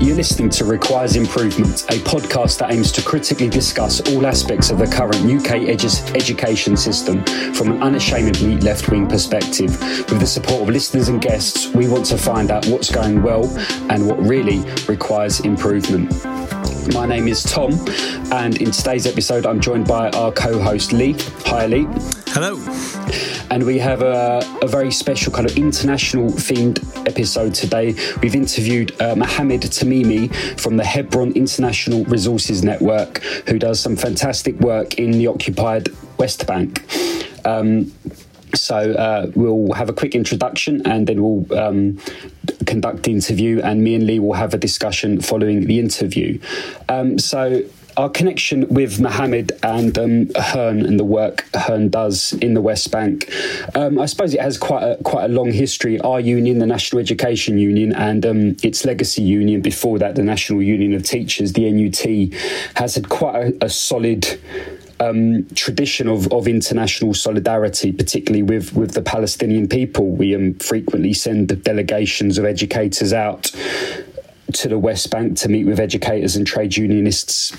You're listening to Requires Improvement, a podcast that aims to critically discuss all aspects of the current UK edu- education system from an unashamedly left wing perspective. With the support of listeners and guests, we want to find out what's going well and what really requires improvement. My name is Tom, and in today's episode, I'm joined by our co host Lee. Hi, Lee. Hello. And we have a, a, very special kind of international themed episode today. We've interviewed uh, Muhammed Tamimi from the Hebron International Resources Network, who does some fantastic work in the occupied West Bank. Um, so uh, we'll have a quick introduction and then we'll um, conduct the interview, and me and Lee will have a discussion following the interview. Um, so our connection with Muhammed and um, HIRN and the work HIRN does in the West Bank, um, I suppose it has quite a quite a long history. Our union, the National Education Union, and um, its legacy union before that, the National Union of Teachers, the NUT, has had quite a, a solid. Um, tradition of, of international solidarity, particularly with, with the Palestinian people. We um, frequently send delegations of educators out to the West Bank to meet with educators and trade unionists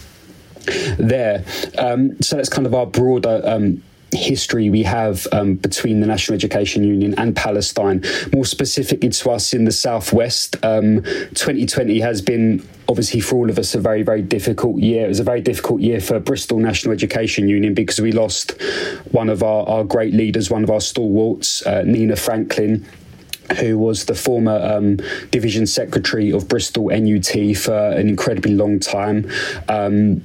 there. Um, so that's kind of our broader um, history we have um, between the National Education Union and Palestine. More specifically to us in the southwest, um, 2020 has been obviously for all of us a very very difficult year. It was a very difficult year for Bristol National Education Union because we lost one of our, our great leaders, one of our stalwarts, uh, Nina Franklin who was the former um, division secretary of Bristol NUT for an incredibly long time. Um,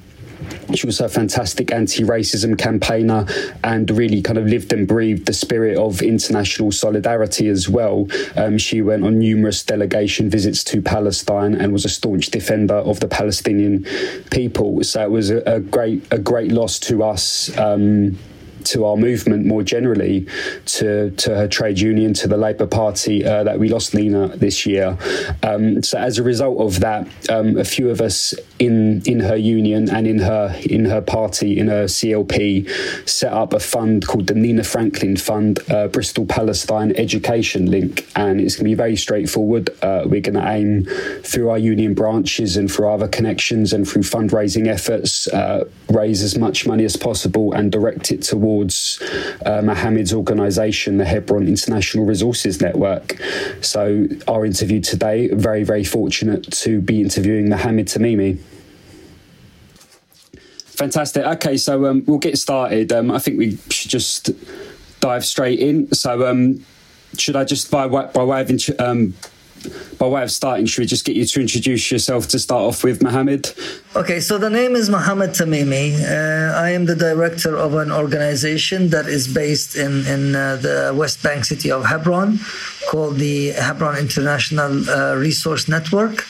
she was a fantastic anti-racism campaigner and really kind of lived and breathed the spirit of international solidarity as well. Um, she went on numerous delegation visits to Palestine and was a staunch defender of the Palestinian people. So it was a, a great a great loss to us. Um, to our movement more generally, to to her trade union, to the Labour Party uh, that we lost Nina this year. Um, so as a result of that, um, a few of us in in her union and in her in her party in her CLP set up a fund called the Nina Franklin Fund, uh, Bristol Palestine Education Link, and it's going to be very straightforward. Uh, we're going to aim through our union branches and through other connections and through fundraising efforts, uh, raise as much money as possible and direct it towards towards uh, Muhammed's organisation, the Hebron International Resources Network. So, our interview today, very, very fortunate to be interviewing Muhammed Tamimi. Fantastic. Okay, so um, we'll get started. Um, I think we should just dive straight in. So, um, should I just by by way of um, by way of starting, should we just get you to introduce yourself to start off with, Muhammed? Okay, so the name is Muhammed Tamimi. Uh, I am the director of an organization that is based in, in uh, the West Bank city of Hebron called the Hebron International uh, Resource Network.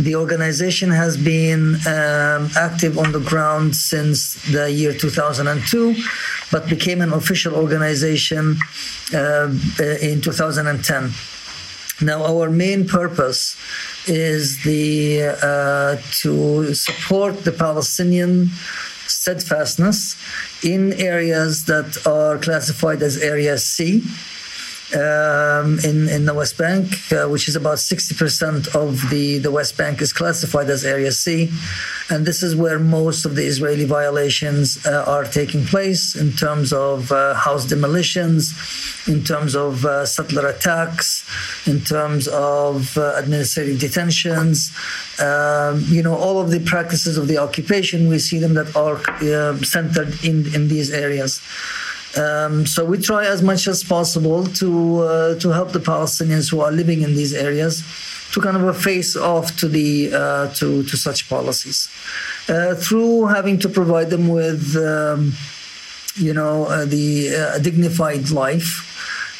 The organization has been um, active on the ground since the year 2002, but became an official organization uh, in 2010. Now, our main purpose is the uh, to support the Palestinian steadfastness in areas that are classified as Area C um, in in the West Bank, uh, which is about 60% of the the West Bank is classified as Area C, and this is where most of the Israeli violations uh, are taking place in terms of uh, house demolitions, in terms of uh, settler attacks, in terms of uh, administrative detentions. Um, you know, all of the practices of the occupation, we see them that are uh, centered in in these areas. Um, so we try as much as possible to uh, to help the Palestinians who are living in these areas to kind of a face off to the uh, to to such policies uh, through having to provide them with um, you know uh, the uh, dignified life.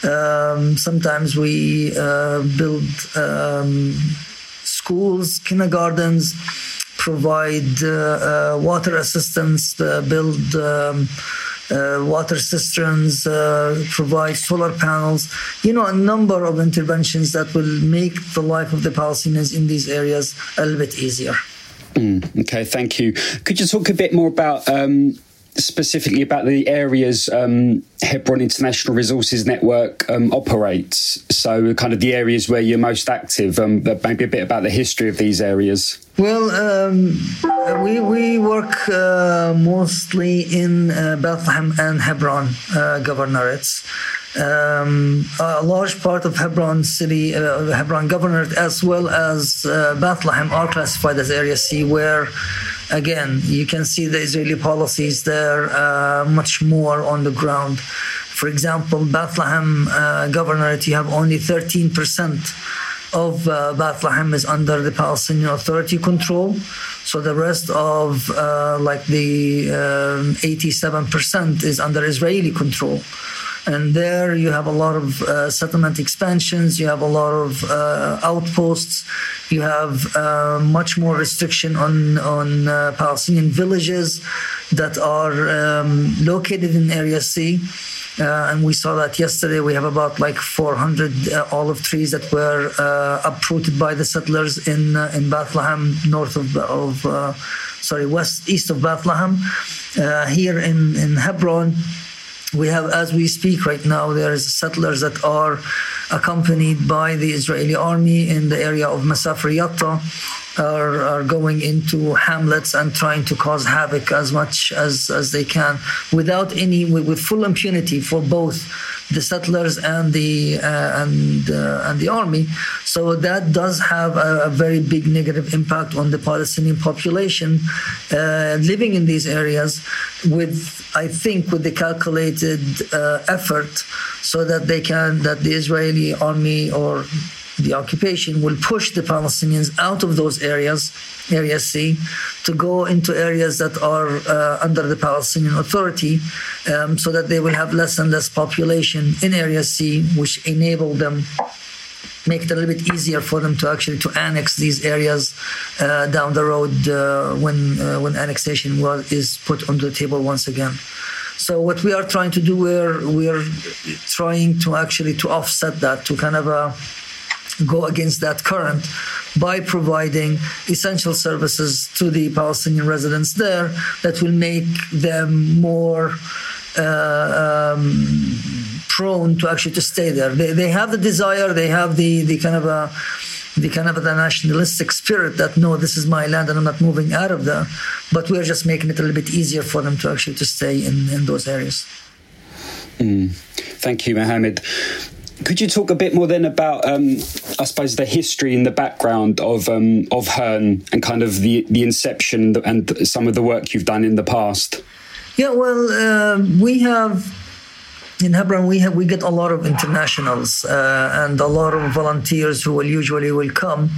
Um, sometimes we uh, build um, schools, kindergartens, provide water assistance, build. Um, uh, water cisterns, uh, provide solar panels, you know, a number of interventions that will make the life of the Palestinians in these areas a little bit easier. Mm, okay, thank you. Could you talk a bit more about um, specifically about the areas um, Hebron International Resources Network um, operates. So, kind of the areas where you're most active. Um, maybe a bit about the history of these areas. Well, um, we we work uh, mostly in uh, Bethlehem and Hebron uh, governorates. Um, a large part of Hebron city, uh, Hebron governorate, as well as uh, Bethlehem, are classified as Area C, where again, you can see the Israeli policies there uh, much more on the ground. For example, Bethlehem uh, governorate, you have only 13% of uh, Bethlehem is under the Palestinian Authority control. So the rest of uh, like the um, 87% is under Israeli control and there you have a lot of uh, settlement expansions you have a lot of uh, outposts you have uh, much more restriction on on uh, palestinian villages that are um, located in area c. Uh, and we saw that yesterday. We have about like 400 uh, olive trees that were uprooted by the settlers in in bethlehem north of, of sorry west east of bethlehem here in in hebron we have, as we speak right now, there's settlers that are accompanied by the Israeli army in the area of Masafer Yatta, are, are going into hamlets and trying to cause havoc as much as, as they can without any, with full impunity for both the settlers and the uh, and uh, and the army. So that does have a, a, very big negative impact on the Palestinian population uh, living in these areas. With I think with the calculated uh, effort, so that they can that the Israeli army or the occupation will push the Palestinians out of those areas, Area C, to go into areas that are uh, under the Palestinian Authority, um, so that they will have less and less population in Area C, which enable them make it a little bit easier for them to actually to annex these areas uh, down the road uh, when uh, when annexation was, is put on the table once again. So what we are trying to do, we're we're trying to actually to offset that to kind of uh, go against that current by providing essential services to the Palestinian residents there that will make them more uh, um, prone to actually to stay there. They, they have the desire, they have the, the kind of a the kind of the nationalistic spirit that no, this is my land and I'm not moving out of there. But we're just making it a little bit easier for them to actually to stay in, in those areas. Mm. Thank you, Muhammed. Could you talk a bit more then about, um, I suppose, the history and the background of um, of HIRN and kind of the the inception and some of the work you've done in the past? Yeah, well, uh, we have in Hebron we have we get a lot of internationals uh, and a lot of volunteers who will usually will come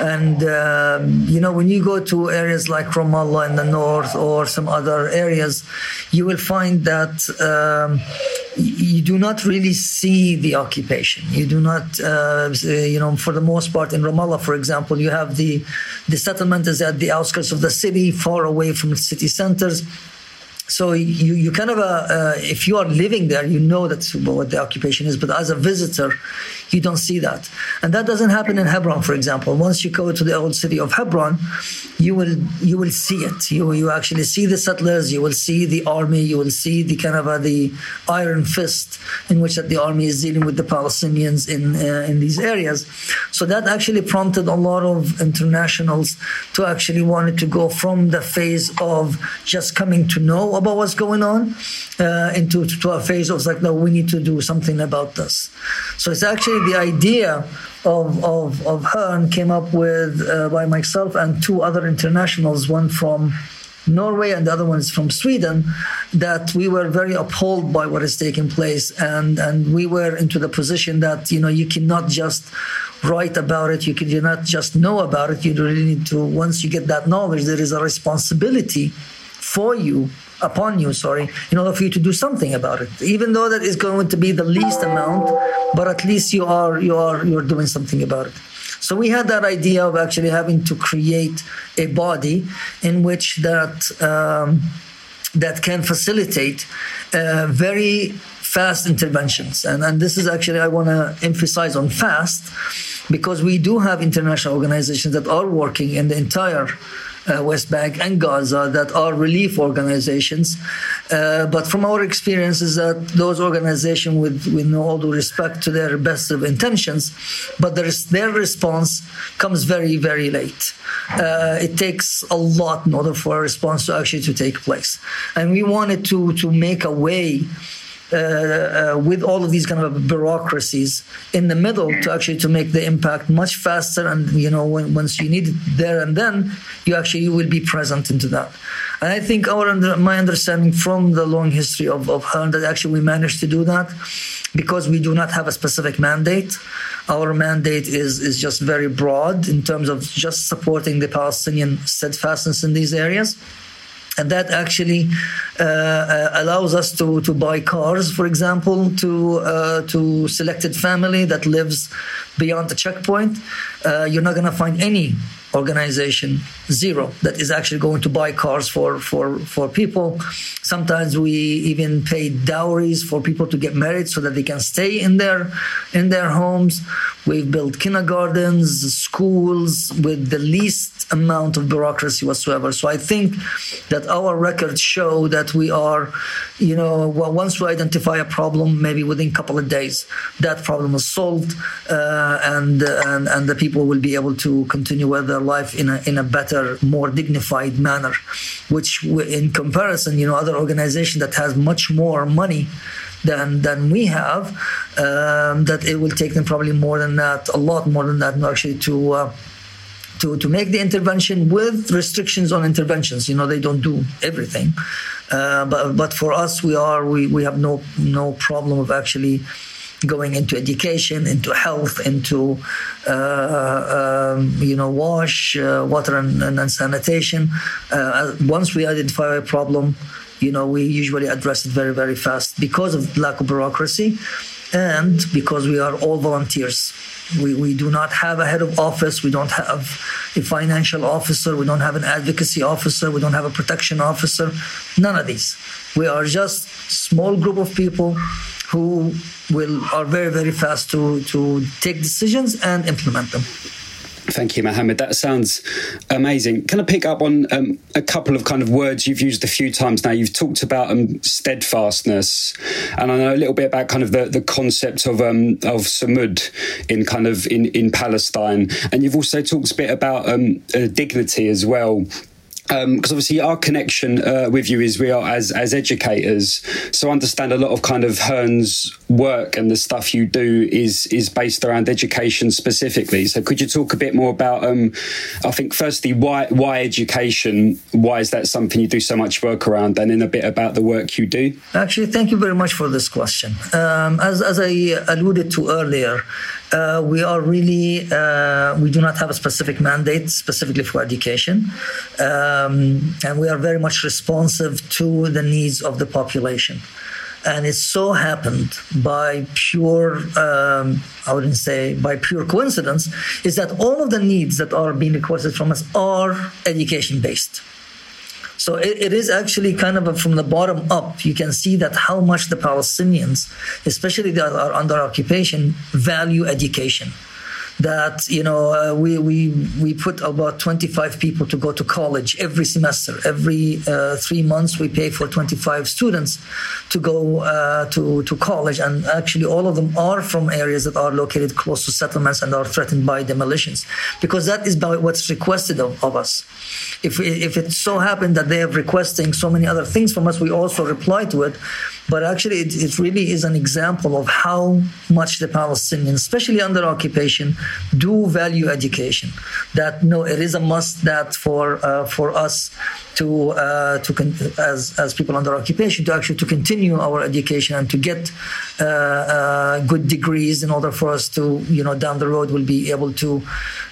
and uh, you know when you go to areas like Ramallah in the north or some other areas you will find that um, you do not really see the occupation. You do not, uh, you know, for the most part in Ramallah, for example, you have the the settlement is at the outskirts of the city, far away from the city centers so you, you kind of uh, uh, if you are living there you know that's what the occupation is but as a visitor you don't see that. And that doesn't happen in hebron for example. Once you go to the old city of hebron you will you will see it. You you actually see the settlers you will see the army you will see the kind of uh, the iron fist in which that the army is dealing with the palestinians in uh, in these areas. So that actually prompted a lot of internationals to actually wanted to go from the phase of just coming to know about what's going on uh, into to a phase of like, no, we need to do something about this. So it's actually the idea of of, of HIRN came up with uh, by myself and two other internationals, one from Norway and the other one is from Sweden, that we were very appalled by what is taking place, and and we were into the position that you know you cannot just write about it, you cannot just know about it. You really need to once you get that knowledge, there is a responsibility for you upon you, sorry, in order for you to do something about it. Even though that is going to be the least amount, but at least you are you are you're doing something about it. So we had that idea of actually having to create a body in which that um, that can facilitate uh, very fast interventions. And, and this is actually, I want to emphasize on fast because we do have international organizations that are working in the entire West Bank and Gaza that are relief organizations. Uh, but from our experiences, that those organizations, with, with all due respect to their best of intentions, but their, their response comes very, very late. Uh, it takes a lot in order for a response to actually to take place. And we wanted to, to make a way uh, uh, with all of these kind of bureaucracies in the middle to actually to make the impact much faster and you know when, once you need it there and then you actually you will be present into that. And i think our under, my understanding from the long history of, of her that actually we managed to do that because we do not have a specific mandate. Our mandate is is just very broad in terms of just supporting the palestinian steadfastness in these areas and that actually uh, uh, allows us to, to buy cars, for example, to uh, to selected family that lives beyond the checkpoint. Uh, you're not going to find any organization zero that is actually going to buy cars for for for people. Sometimes we even pay dowries for people to get married so that they can stay in their in their homes. We've built kindergartens schools with the least amount of bureaucracy whatsoever. So i think that our records show that we are you know once we identify a problem maybe within a couple of days that problem is solved uh, and, and and the people will be able to continue with their life in a in a better, more dignified manner. Which, in comparison, you know, other organization that has much more money than than we have, um, that it will take them probably more than that, a lot more than that, actually to. Uh, to, to make the intervention with restrictions on interventions. You know, they don't do everything. Uh, but, but for us, we are, we, we have no, no problem of actually going into education, into health, into uh, um, you know wash, uh, water and, and sanitation. Uh, once we identify a problem, you know we usually address it very very fast because of lack of bureaucracy, and because we are all volunteers. We, we do not have a head of office. We don't have a financial officer. We don't have an advocacy officer. We don't have a protection officer. None of these. We are just small group of people who will are very very fast to to take decisions and implement them. Thank you, Muhammed. That sounds amazing. Can I pick up on um, a couple of kind of words you've used a few times now? You've talked about um, steadfastness, and I know a little bit about kind of the, the concept of um, of Sumud in kind of in, in Palestine, and you've also talked a bit about um, uh, dignity as well because um, obviously our connection uh, with you is we are as as educators, so I understand a lot of kind of HIRN's work and the stuff you do is is based around education specifically. So could you talk a bit more about? Um, I think firstly, why why education? Why is that something you do so much work around? And then a bit about the work you do. Actually, thank you very much for this question. Um, as as I alluded to earlier, uh, we are really uh, we do not have a specific mandate specifically for education um, and we are very much responsive to the needs of the population. And it so happened by pure um, i wouldn't say by pure coincidence is that all of the needs that are being requested from us are education based so it, it is actually kind of a, from the bottom up. You can see that how much the Palestinians, especially that are under occupation, value education that you know uh, we we we put about 25 people to go to college every semester. Every uh, three months we pay for 25 students to go uh, to to college. And actually all of them are from areas that are located close to settlements and are threatened by demolitions. Because that is by what's requested of, of us. If if it so happened that they are requesting so many other things from us we also reply to it but actually it, it really is an example of how much the palestinians especially under occupation do value education. That no, it is a must that for uh, for us to uh, to con- as as people under occupation to actually to continue our education and to get uh, uh good degrees in order for us to you know down the road will be able to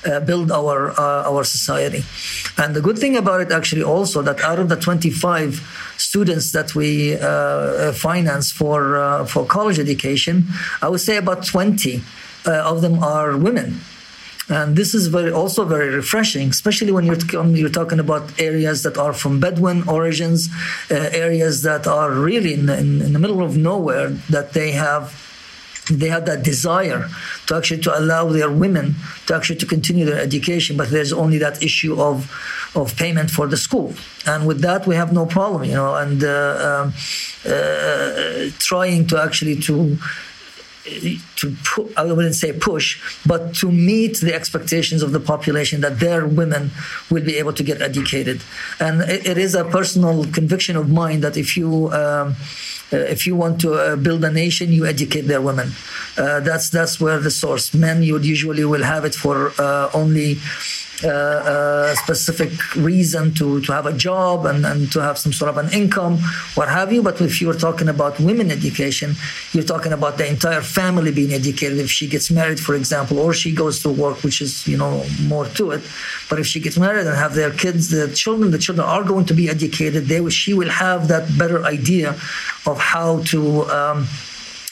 uh, build our uh, our society. And the good thing about it actually also that out of the 25 students that we finance for for college education, I would say about 20 uh, of them are women. and this is very also very refreshing, especially when you're you're talking about areas that are from Bedouin origins, uh, areas that are really in, in, in the middle of nowhere that they have they have that desire to actually to allow their women to actually to continue their education but there's only that issue of of payment for the school and with that we have no problem you know and uh, um, uh, trying to actually to to pu- I wouldn't say push, but to meet the expectations of the population that their women will be able to get educated. And it, it is a personal conviction of mine that if you um, if you want to uh, build a nation, you educate their women. Uh, that's that's where the source. Men, you usually will have it for uh, only uh, specific reason to, to have a job and, and to have some sort of an income, what have you. But if you're talking about women education, you're talking about the entire family being educated. If she gets married, for example, or she goes to work, which is, you know, more to it. But if she gets married and have their kids, the children, the children are going to be educated. They, she will have that better idea of how to. Um,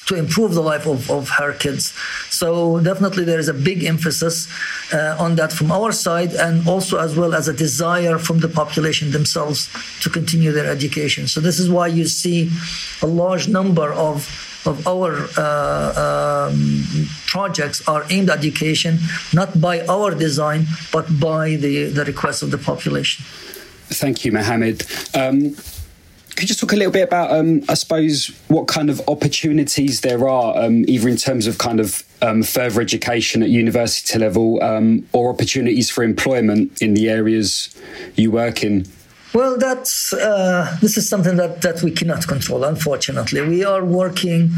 to improve the life of, of her kids. So definitely there is a big emphasis uh, on that from our side and also as well as a desire from the population themselves to continue their education. So this is why you see a large number of of our uh, um, projects are aimed at education, not by our design, but by the, the request of the population. Thank you, Muhammed. Um, could you talk a little bit about, um, I suppose, what kind of opportunities there are, um, either in terms of kind of um, further education at university level um, or opportunities for employment in the areas you work in? Well, that's uh, this is something that, that we cannot control. Unfortunately, we are working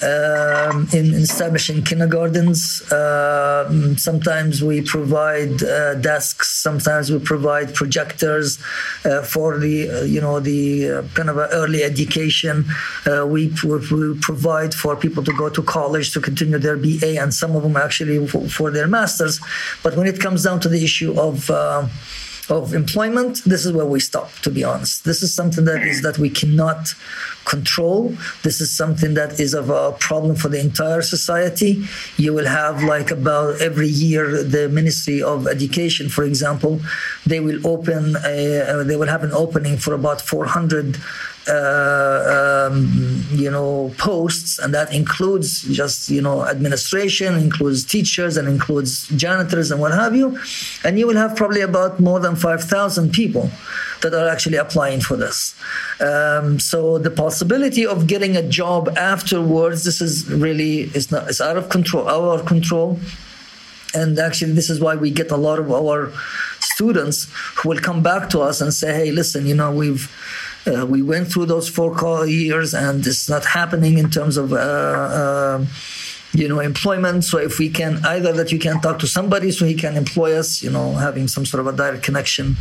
um, in establishing kindergartens. Uh, sometimes we provide uh, desks. Sometimes we provide projectors uh, for the uh, you know the uh, kind of early education. we, we provide for people to go to college to continue their BA, and some of them actually for, for their masters. But when it comes down to the issue of of employment, this is where we stop, to be honest. This is something that is that we cannot control. This is something that is of a problem for the entire society. You will have like about every year the Ministry of Education, for example, they will open a, uh, they will have an opening for about 400 uh, um, you know posts and that includes just you know administration includes teachers and includes janitors and what have you. And you will have probably about more than 5000 people that are actually applying for this. Um, so the possibility of getting a job afterwards this is really is not it's out of control our control. And actually this is why we get a lot of our students who will come back to us and say hey listen you know we've uh, we went through those four years, and it's not happening in terms of. Uh, uh, you know, employment. So if we can either that you can talk to somebody so he can employ us, you know, having some sort of a direct connection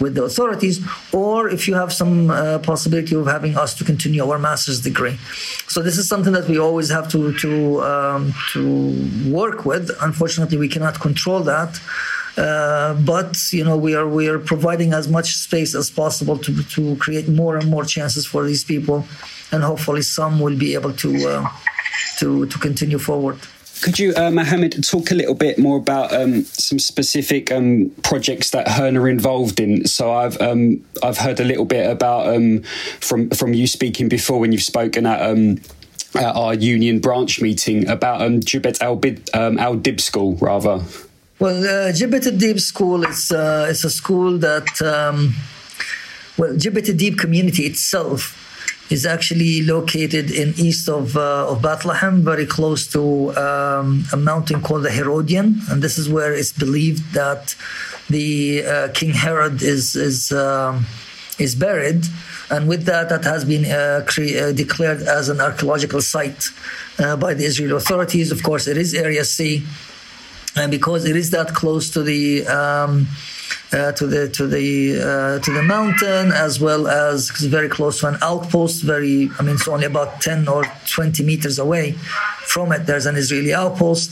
with the authorities, or if you have some uh, possibility of having us to continue our master's degree. So this is something that we always have to to um, to work with. Unfortunately, we cannot control that. Uh, but you know we are we are providing as much space as possible to to create more and more chances for these people, and hopefully some will be able to uh, to to continue forward. Could you, uh, Muhammed, talk a little bit more about um, some specific um, projects that HIRN are involved in? So I've um, I've heard a little bit about um, from from you speaking before when you've spoken at. Um, at our union branch meeting about um, Jibet Al, um, Al Dib School, rather. Well, uh, Deep School is uh, a school that um, well, Jibet Deep community itself is actually located in east of uh, of Bethlehem, very close to um, a mountain called the Herodion, and this is where it's believed that the uh, King Herod is is um, is buried, and with that, that has been uh, cre- uh, declared as an archaeological site uh, by the Israeli authorities. Of course, it is Area C and because it is that close to the um, uh, to the to the uh, to the mountain as well as very close to an outpost very i mean it's only about 10 or 20 meters away from it there's an israeli outpost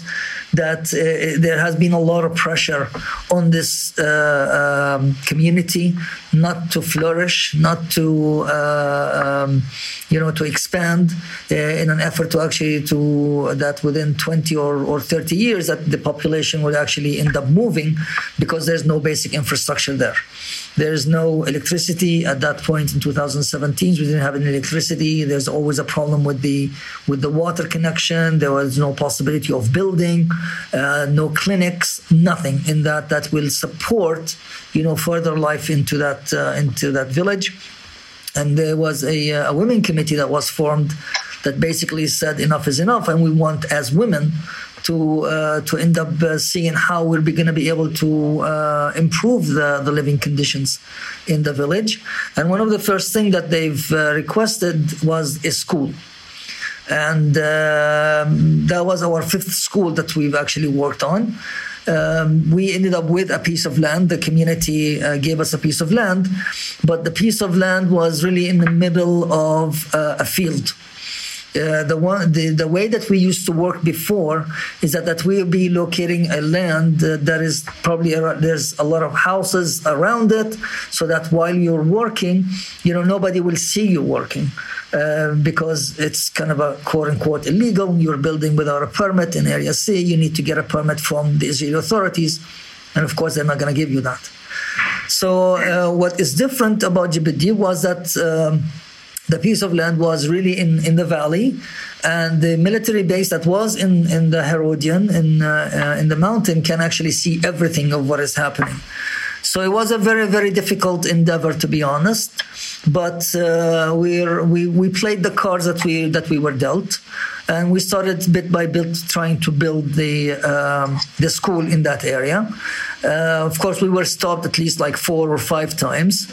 that uh, there has been a lot of pressure on this uh, um, community not to flourish, not to uh, um, you know to expand uh, in an effort to actually to that within 20 or, or 30 years that the population would actually end up moving because there's no basic infrastructure there. There's no electricity at that point in 2017. We didn't have any electricity. There's always a problem with the with the water connection. There was no possibility of building, uh, no clinics, nothing in that that will support you know further life into that uh, into that village. And there was a, a women committee that was formed that basically said enough is enough, and we want as women to uh, to end up uh, seeing how we're going to be able to uh, improve the, the living conditions in the village. And one of the first things that they've uh, requested was a school. And um, that was our fifth school that we've actually worked on. Um, we ended up with a piece of land. The community uh, gave us a piece of land, but the piece of land was really in the middle of uh, a field. Uh, the one the, the way that we used to work before is that, that we'll be locating a land that is probably a, there's a lot of houses around it so that while you're working you know nobody will see you working uh, because it's kind of a quote unquote illegal. You're building without a permit in area C. You need to get a permit from the Israeli authorities and of course they're not going to give you that. So uh, what is different about GBD was that um, the piece of land was really in, in the valley and the military base that was in, in the Herodion in, uh, uh, in the mountain can actually see everything of what is happening. So it was a very, very difficult endeavor, to be honest. But uh, we we we played the cards that we that we were dealt, and we started bit by bit trying to build the um, the school in that area. Uh, of course, we were stopped at least like four or five times.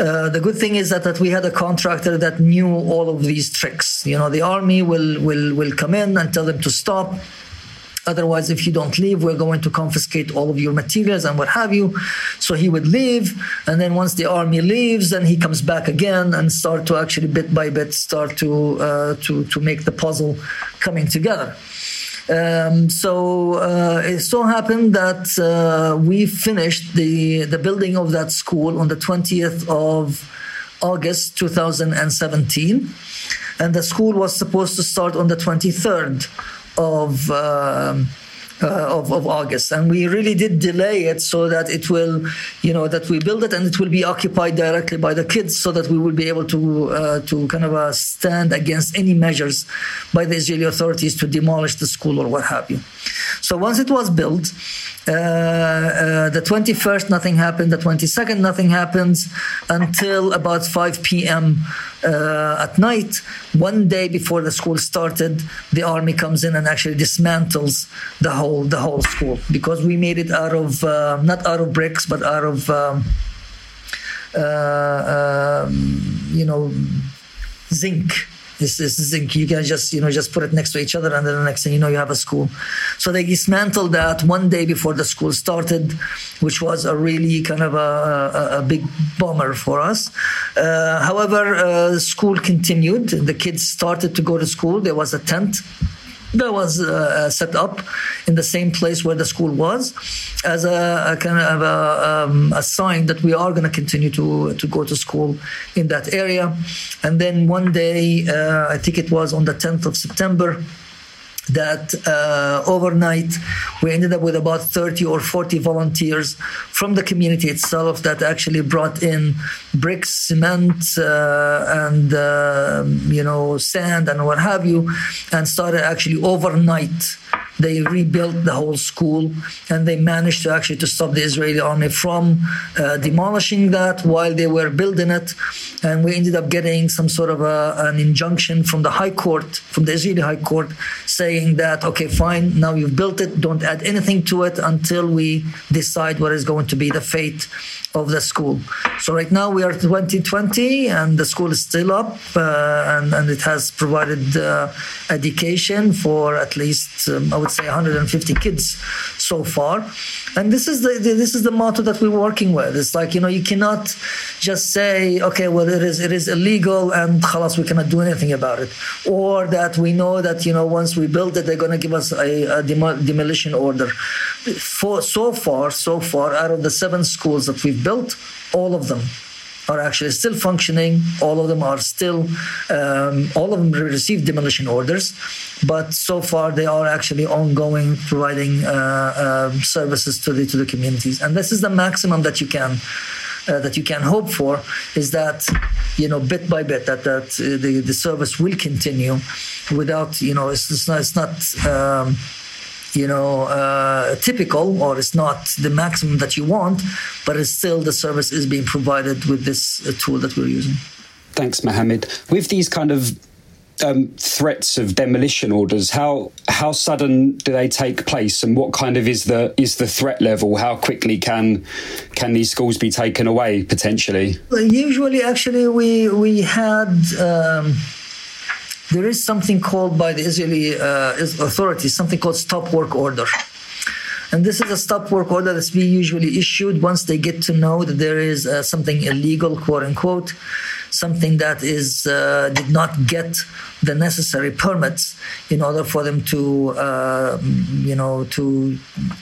Uh, the good thing is that, that we had a contractor that knew all of these tricks. You know, the army will will will come in and tell them to stop. Otherwise, if you don't leave, we're going to confiscate all of your materials and what have you. So he would leave, and then once the army leaves, then he comes back again and start to actually bit by bit start to uh, to to make the puzzle coming together. Um, so uh, it so happened that uh, we finished the the building of that school on the 20th of August 2017, and the school was supposed to start on the 23rd of. Um, uh, of, of August. And we really did delay it so that it will, you know, that we build it and it will be occupied directly by the kids so that we will be able to, uh, to kind of uh, stand against any measures by the Israeli authorities to demolish the school or what have you. So once it was built, uh, uh, the 21st, nothing happened. The 22nd, nothing happens until about 5 p.m. Uh, at night. One day before the school started, the army comes in and actually dismantles the whole the whole school because we made it out of uh, not out of bricks but out of um, uh, um, you know zinc this, this zinc. You can just, you know, just put it next to each other, and then the next thing you know, you have a school. So they dismantled that one day before the school started, which was a really kind of a, a, a big bummer for us. Uh, however, uh, school continued. The kids started to go to school. There was a tent that was uh, set up in the same place where the school was as a, a kind of a, um, a, sign that we are going to continue to to go to school in that area. And then one day uh, i think it was on the 10th of september that uh, overnight we ended up with about 30 or 40 volunteers from the community itself that actually brought in bricks, cement, uh, and uh, you know sand and what have you, and started actually overnight they rebuilt the whole school and they managed to actually to stop the Israeli army from uh, demolishing that while they were building it. And we ended up getting some sort of a, an injunction from the High Court, from the Israeli High Court, saying that, okay, fine, now you've built it, don't add anything to it until we decide what is going to be the fate of the school. So right now we are 2020 and the school is still up uh, and, and it has provided uh, education for at least, um, I would say 150 kids so far. And this is the, the this is the motto that we're working with. It's like you know you cannot just say okay well it is it is illegal and khalas we cannot do anything about it, or that we know that you know once we build it they're going to give us a, a demolition order. For so far so far out of the seven schools that we've built, all of them are actually still functioning. All of them are still, um, all of them received demolition orders, but so far they are actually ongoing, providing uh, uh, services to the to the communities. And this is the maximum that you can. Uh, that you can hope for is that you know bit by bit that that uh, the the service will continue without you know it's, it's not it's not um, you know uh, typical or it's not the maximum that you want but it's still the service is being provided with this uh, tool that we're using. Thanks muhammed. With these kind of um, threats of demolition orders how how sudden do they take place and what kind of is the is the threat level? How quickly can can these schools be taken away potentially? Usually actually we we had um, there is something called by the Israeli uh, authorities, something called stop work order. And this is a stop work order that's being usually issued once they get to know that there is uh, something illegal, quote unquote, something that is uh, did not get the necessary permits in order for them to, uh, you know, to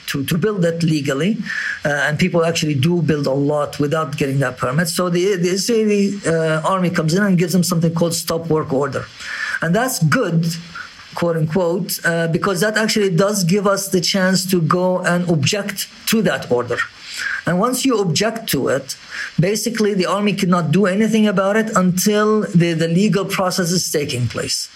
to to build it legally. Uh, and people actually do build a lot without getting that permit. So the, the Israeli uh, army comes in and gives them something called stop work order. And that's good, quote unquote, uh, because that actually does give us the chance to go and object to that order. And once you object to it, basically the army cannot do anything about it until the, the legal process is taking place.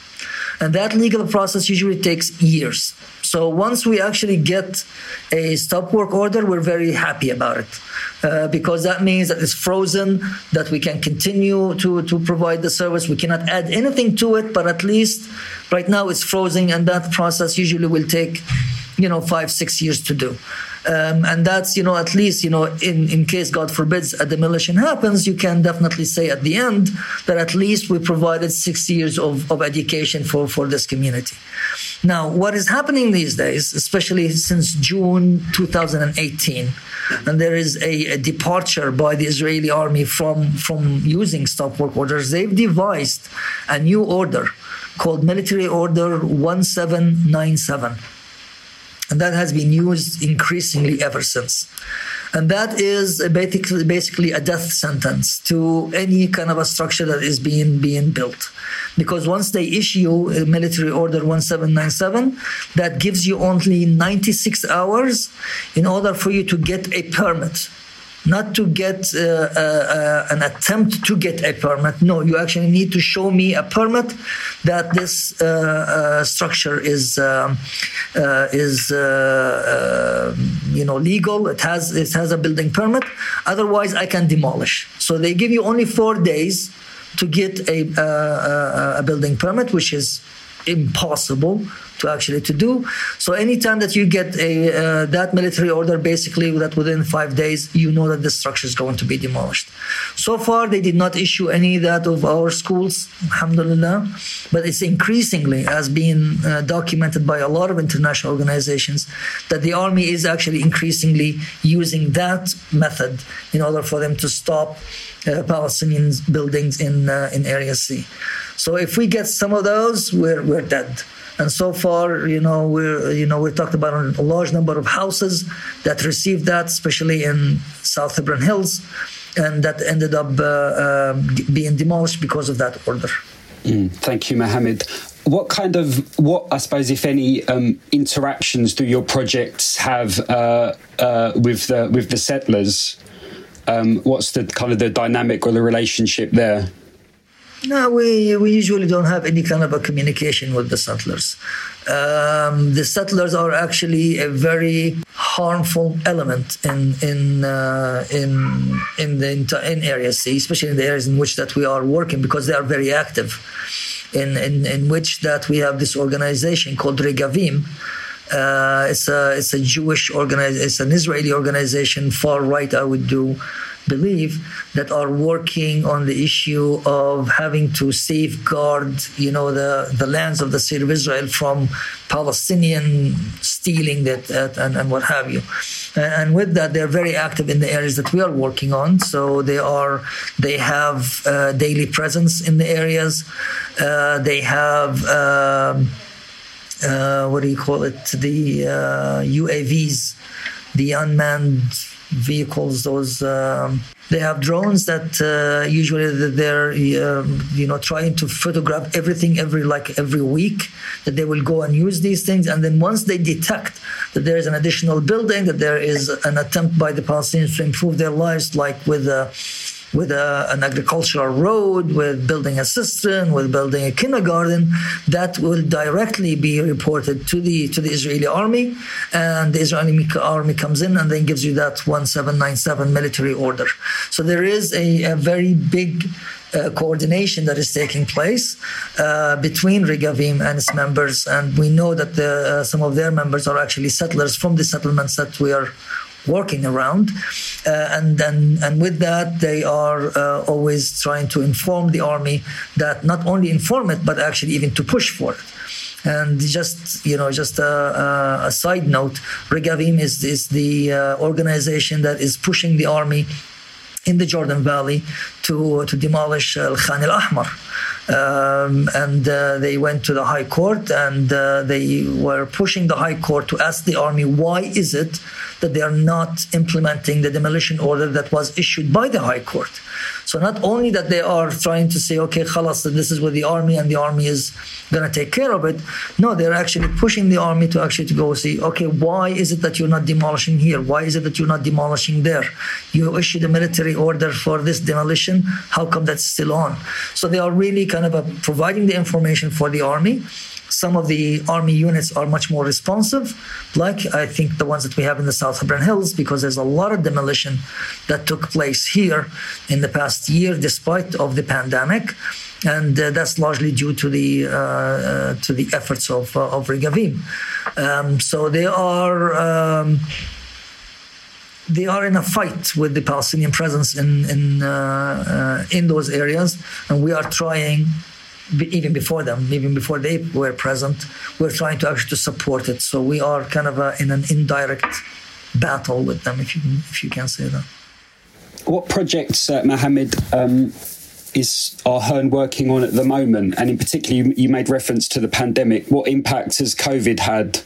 And that legal process usually takes years. So once we actually get a stop work order, we're very happy about it. Uh, because that means that it's frozen, that we can continue to, to provide the service. We cannot add anything to it, but at least right now it's frozen, and that process usually will take, you know, five, six years to do. Um, and that's you know at least you know in in case God forbids a demolition happens, you can definitely say at the end that at least we provided six years of, of education for for this community. Now, what is happening these days, especially since June 2018, and there is a, a departure by the Israeli army from from using stop work orders, they've devised a new order called Military Order 1797 and that has been used increasingly ever since. And that is basically, basically a death sentence to any kind of a structure that is being being built. Because once they issue a military order 1797, that gives you only 96 hours in order for you to get a permit not to get uh, uh, uh, an attempt to get a permit. No, you actually need to show me a permit that this uh, uh, structure is um, is you know legal. It has it has a building permit. Otherwise, I can demolish. So they give you only four days to get a, a building permit, which is impossible to actually to do. So anytime that you get a uh, that military order, basically that within five days you know that the structure is going to be demolished. So far they did not issue any that of our schools, alhamdulillah, but it's increasingly as being uh, documented by a lot of international organizations that the army is actually increasingly using that method in order for them to stop uh, Palestinian buildings in uh, in Area C. So if we get some of those, we're we're dead. And so far, you know, we're you know we talked about a large number of houses that received that, especially in South Hebron Hills, and that ended up uh, uh, being demolished because of that order. Mm, thank you, Muhammed. What kind of what I suppose, if any, um, interactions do your projects have uh, uh with the with the settlers? Um, what's the kind of the dynamic or the relationship there? No, we, we usually don't have any kind of a communication with the settlers. Um, the settlers are actually a very harmful element in in uh, in in the in Area C, especially in the areas in which that we are working, because they are very active. In in, in which that we have this organization called Regavim. Uh, it's a it's a Jewish organization. It's an Israeli organization, far right, I would do believe, that are working on the issue of having to safeguard, you know, the, the lands of the state of Israel from Palestinian stealing that, and, and what have you. And with that, they're very active in the areas that we are working on. So they are, they have uh, daily presence in the areas. Uh, they have. Um, uh, what do you call it? The uh, UAVs, the unmanned vehicles. Those um, they have drones that uh, usually they're um, you know trying to photograph everything every like every week. That they will go and use these things, and then once they detect that there is an additional building, that there is an attempt by the Palestinians to improve their lives, like with. Uh, with a, an agricultural road, with building a cistern, with building a kindergarten, that will directly be reported to the to the Israeli army, and the Israeli army comes in and then gives you that 1797 military order. So there is a, a very big uh, coordination that is taking place uh, between Regavim and its members, and we know that the, uh, some of their members are actually settlers from the settlements that we are working around. Uh, and, and, and with that, they are uh, always trying to inform the army that not only inform it, but actually even to push for it. And just you know, just a, a side note, Regavim is is the uh, organization that is pushing the army in the Jordan Valley to to demolish Al Khan al Ahmar. Um, and uh, they went to the high court and uh, they were pushing the high court to ask the army why is it that they are not implementing the demolition order that was issued by the high court. So not only that they are trying to say okay khalas this is with the army and the army is going to take care of it. No they're actually pushing the army to actually to go see okay why is it that you're not demolishing here? Why is it that you're not demolishing there? You issued a military order for this demolition. How come that's still on? So they are really kind of a, providing the information for the army. Some of the army units are much more responsive, like I think the ones that we have in the South Hebron Hills, because there's a lot of demolition that took place here in the past year, despite of the pandemic, and uh, that's largely due to the uh, uh, to the efforts of uh, of Regavim. Um, so they are. Um, they are in a fight with the Palestinian presence in in uh, uh, in those areas, and we are trying even before them, even before they were present, we're trying to actually to support it. So we are kind of a, in an indirect battle with them, if you if you can say that. What projects, uh, Muhammed, um, is HIRN working on at the moment? And in particular, you, you, made reference to the pandemic. What impact has COVID had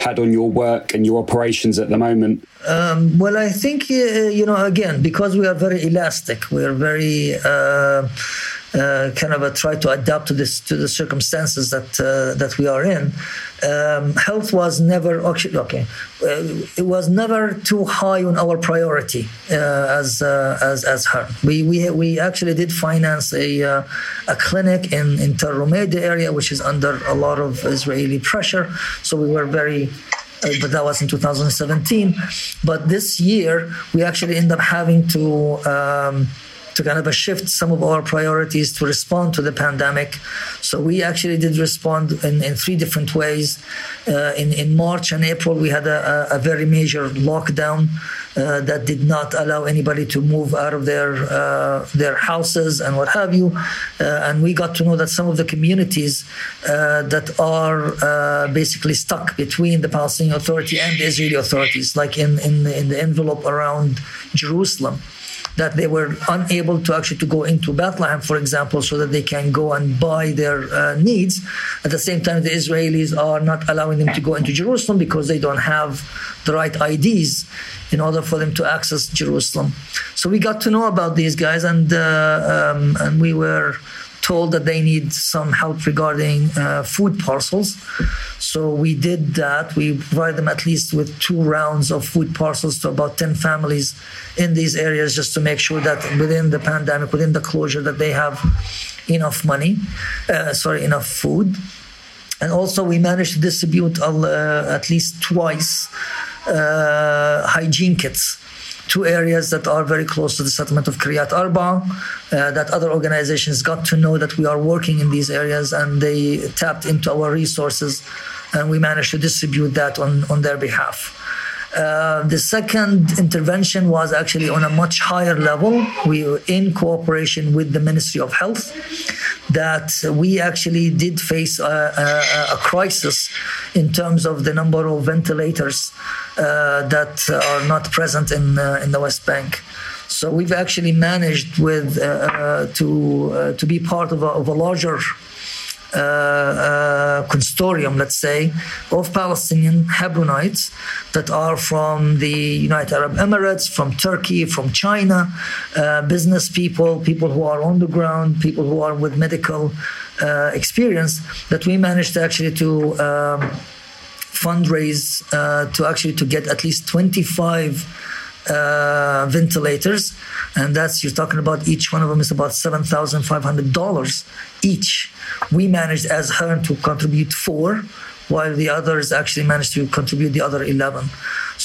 had on your work and your operations at the moment? Um, well, I think uh, you know again because we are very elastic, we are very. Uh, uh, kind of a try to adapt to this to the circumstances that uh, that we are in. Um, health was never okay. Uh, it was never too high on our priority uh, as uh, as as HIRN. We we we actually did finance a uh, a clinic in in Tel area, which is under a lot of Israeli pressure. So we were very uh, but that was in 2017. But this year, we actually end up having to um, to kind of a shift some of our priorities to respond to the pandemic. So we actually did respond in, in three different ways. Uh, in, in March and April, we had a, a very major lockdown uh, that did not allow anybody to move out of their uh, their houses and what have you. Uh, and we got to know that some of the communities uh, that are uh, basically stuck between the Palestinian Authority and the Israeli authorities, like in in, in the envelope around Jerusalem that they were unable to actually to go into Bethlehem, for example, so that they can go and buy their uh, needs. At the same time, the Israelis are not allowing them to go into Jerusalem because they don't have the right IDs in order for them to access Jerusalem. So we got to know about these guys, and uh, um, and we were told that they need some help regarding uh, food parcels. So we did that. We provided them at least with two rounds of food parcels to about 10 families in these areas just to make sure that within the pandemic, within the closure, that they have enough money, uh, sorry, enough food. And also, we managed to distribute uh, at least twice uh, hygiene kits two areas that are very close to the settlement of Kiryat Arba, uh, that other organizations got to know that we are working in these areas and they tapped into our resources and we managed to distribute that on, on their behalf. Uh, the second intervention was actually on a much higher level. We were in cooperation with the Ministry of Health that we actually did face a, a, a crisis in terms of the number of ventilators uh, that are not present in uh, in the West Bank. So we've actually managed with uh, uh to uh, to be part of a, of a larger consortium, let's say, of Palestinian Hebronites that are from the United Arab Emirates, from Turkey, from China, uh, business people, people who are on the ground, people who are with medical uh, experience, that we managed to actually to um, fundraise uh, to actually to get at least 25 uh, ventilators, and that's you're talking about each one of them is about seven thousand five hundred dollars each. We managed as HIRN to contribute four, while the others actually managed to contribute the other eleven.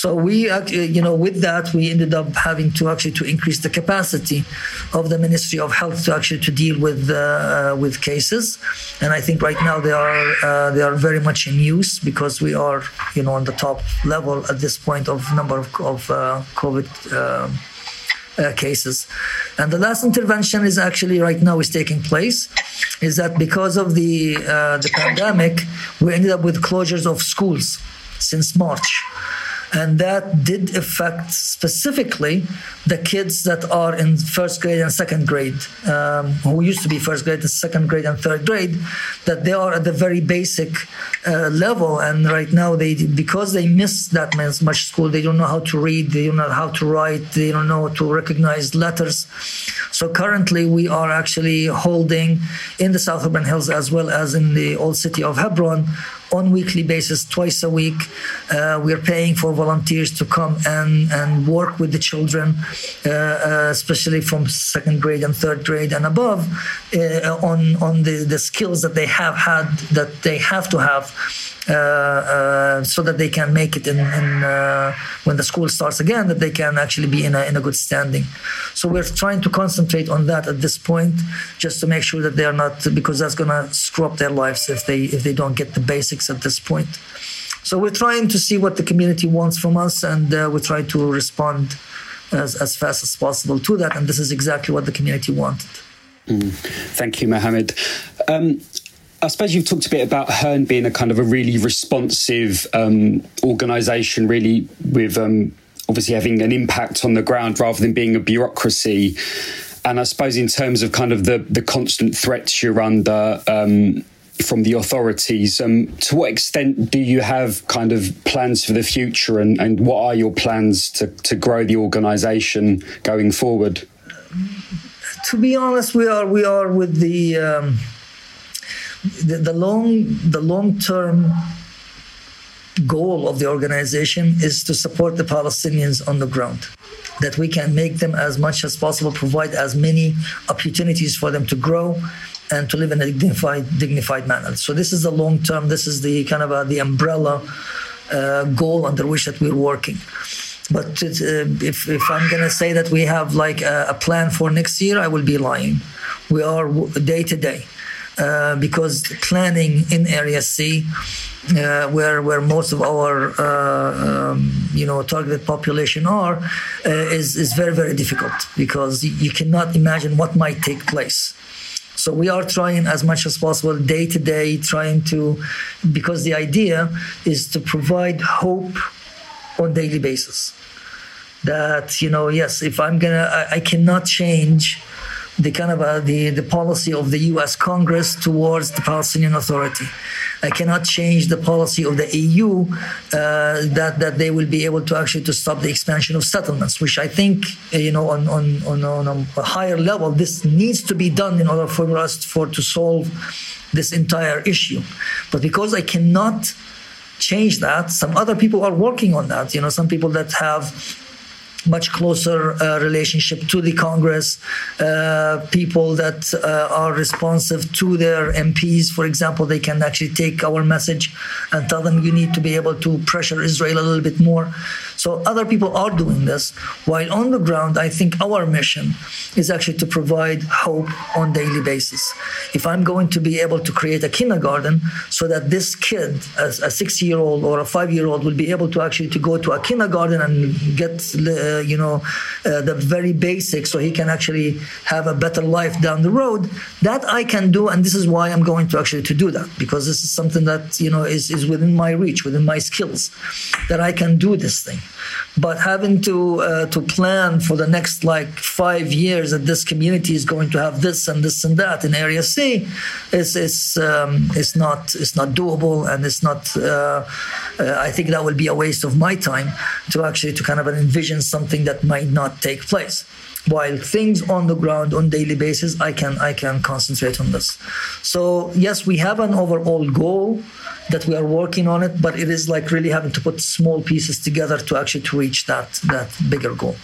So we, you know, with that, we ended up having to actually to increase the capacity of the Ministry of Health to actually to deal with uh, with cases. And I think right now they are uh, they are very much in use because we are, you know, on the top level at this point of number of, of uh, COVID. Uh, cases. And the last intervention is actually right now is taking place. Is that because of the uh, the pandemic, we ended up with closures of schools since March and that did affect specifically the kids that are in first grade and second grade, um, who used to be first grade, and second grade, and third grade, that they are at the very basic uh, level, and right now they because they miss that much school, they don't know how to read, they don't know how to write, they don't know to recognize letters. So currently, we are actually holding in the South Hebron Hills as well as in the old city of Hebron on weekly basis, twice a week. Uh, we're paying for volunteers to come and, and work with the children, uh, uh, especially from second grade and third grade and above, uh, on on the, the skills that they have had that they have to have so that they can make it in, in uh, when the school starts again, that they can actually be in a, in a good standing. So we're trying to concentrate on that at this point, just to make sure that they are not, because that's going to screw up their lives if they if they don't get the basics at this point. So we're trying to see what the community wants from us, and uh, we try to respond as, as fast as possible to that. And this is exactly what the community wanted. Mm. Thank you, Muhammed. Um, I suppose you've talked a bit about HIRN being a kind of a really responsive um, organisation, really with um, obviously having an impact on the ground rather than being a bureaucracy. And I suppose in terms of kind of the the constant threats you're under. Um, from the authorities. Um, to what extent do you have kind of plans for the future, and, and what are your plans to, to grow the organisation going forward? To be honest, we are we are with the um, the, the long the long term goal of the organization is to support the Palestinians on the ground. That we can make them as much as possible, provide as many opportunities for them to grow and to live in a dignified, dignified manner. So this is the long term. This is the kind of a, the umbrella uh, goal under which that we're working. But uh, if, if I'm going to say that we have like a, a plan for next year, I will be lying. We are day to day uh, because planning in Area C, uh, where where most of our uh, um, you know targeted population are, uh, is is very very difficult because you cannot imagine what might take place. So we are trying as much as possible day to day, trying to, because the idea is to provide hope on daily basis. That you know, yes, if I'm gonna, I, I cannot change the kind of uh, the the policy of the U.S. Congress towards the Palestinian Authority. I cannot change the policy of the EU uh, that that they will be able to actually to stop the expansion of settlements, which I think uh, you know on on on, on a higher level this needs to be done in order for us for to solve this entire issue. But because I cannot change that, some other people are working on that. You know, some people that have much closer uh, relationship to the Congress, uh, people that uh, are responsive to their MPs. For example, they can actually take our message and tell them you need to be able to pressure Israel a little bit more. So other people are doing this. While on the ground, I think our mission is actually to provide hope on daily basis. If I'm going to be able to create a kindergarten so that this kid, a, six-year-old or a five-year-old, will be able to actually to go to a kindergarten and get, uh, you know, uh, the very basics, so he can actually have a better life down the road. That I can do, and this is why I'm going to actually to do that because this is something that you know is, is within my reach, within my skills, that I can do this thing. But having to uh, to plan for the next like five years that this community is going to have this and this and that in Area C, is is um, is not it's not doable, and it's not. Uh, uh, I think that will be a waste of my time to actually to kind of envision something that might not take place while things on the ground on daily basis i can i can concentrate on this so yes we have an overall goal that we are working on it but it is like really having to put small pieces together to actually to reach that that bigger goal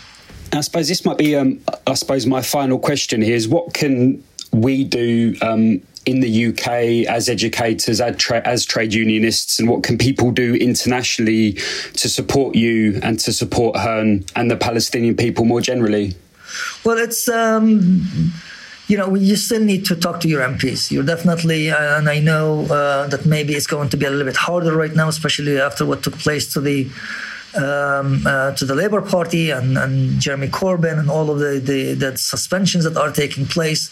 i suppose this might be um, i suppose my final question here is what can we do um, in the UK as educators, as, tra- as, trade unionists, and what can people do internationally to support you and to support HIRN and the Palestinian people more generally? Well, it's. Um, you know, you still need to talk to your MPs. You're definitely, uh, and I know uh, that maybe it's going to be a little bit harder right now, especially after what took place to the um, uh, to the Labour Party and, and, Jeremy Corbyn and all of the, the, the suspensions that are taking place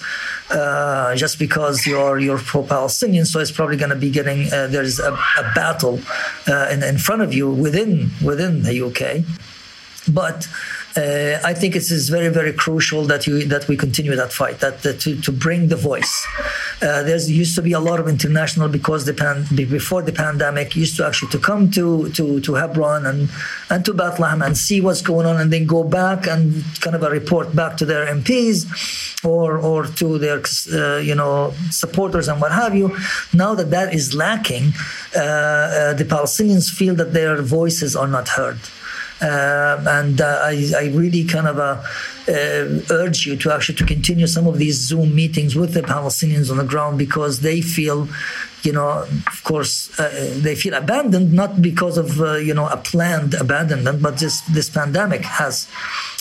uh, just because you're you're pro-Palestinian. So it's probably going to be getting uh, there's a, a battle uh, in, in front of you within within the UK, but uh, I think it is very, very crucial that you that we continue that fight, that, that to, to bring the voice. Uh, there used to be a lot of international because the pan, before the pandemic used to actually to come to to to Hebron and and to Bethlehem and see what's going on, and then go back and kind of a report back to their MPs or or to their uh, you know supporters and what have you. Now that that is lacking, uh, uh, the Palestinians feel that their voices are not heard. Um, and uh, I, I, really kind of uh, uh, urge you to actually to continue some of these Zoom meetings with the Palestinians on the ground because they feel you know, of course, uh, they feel abandoned not because of uh, you know a planned abandonment, but just this pandemic has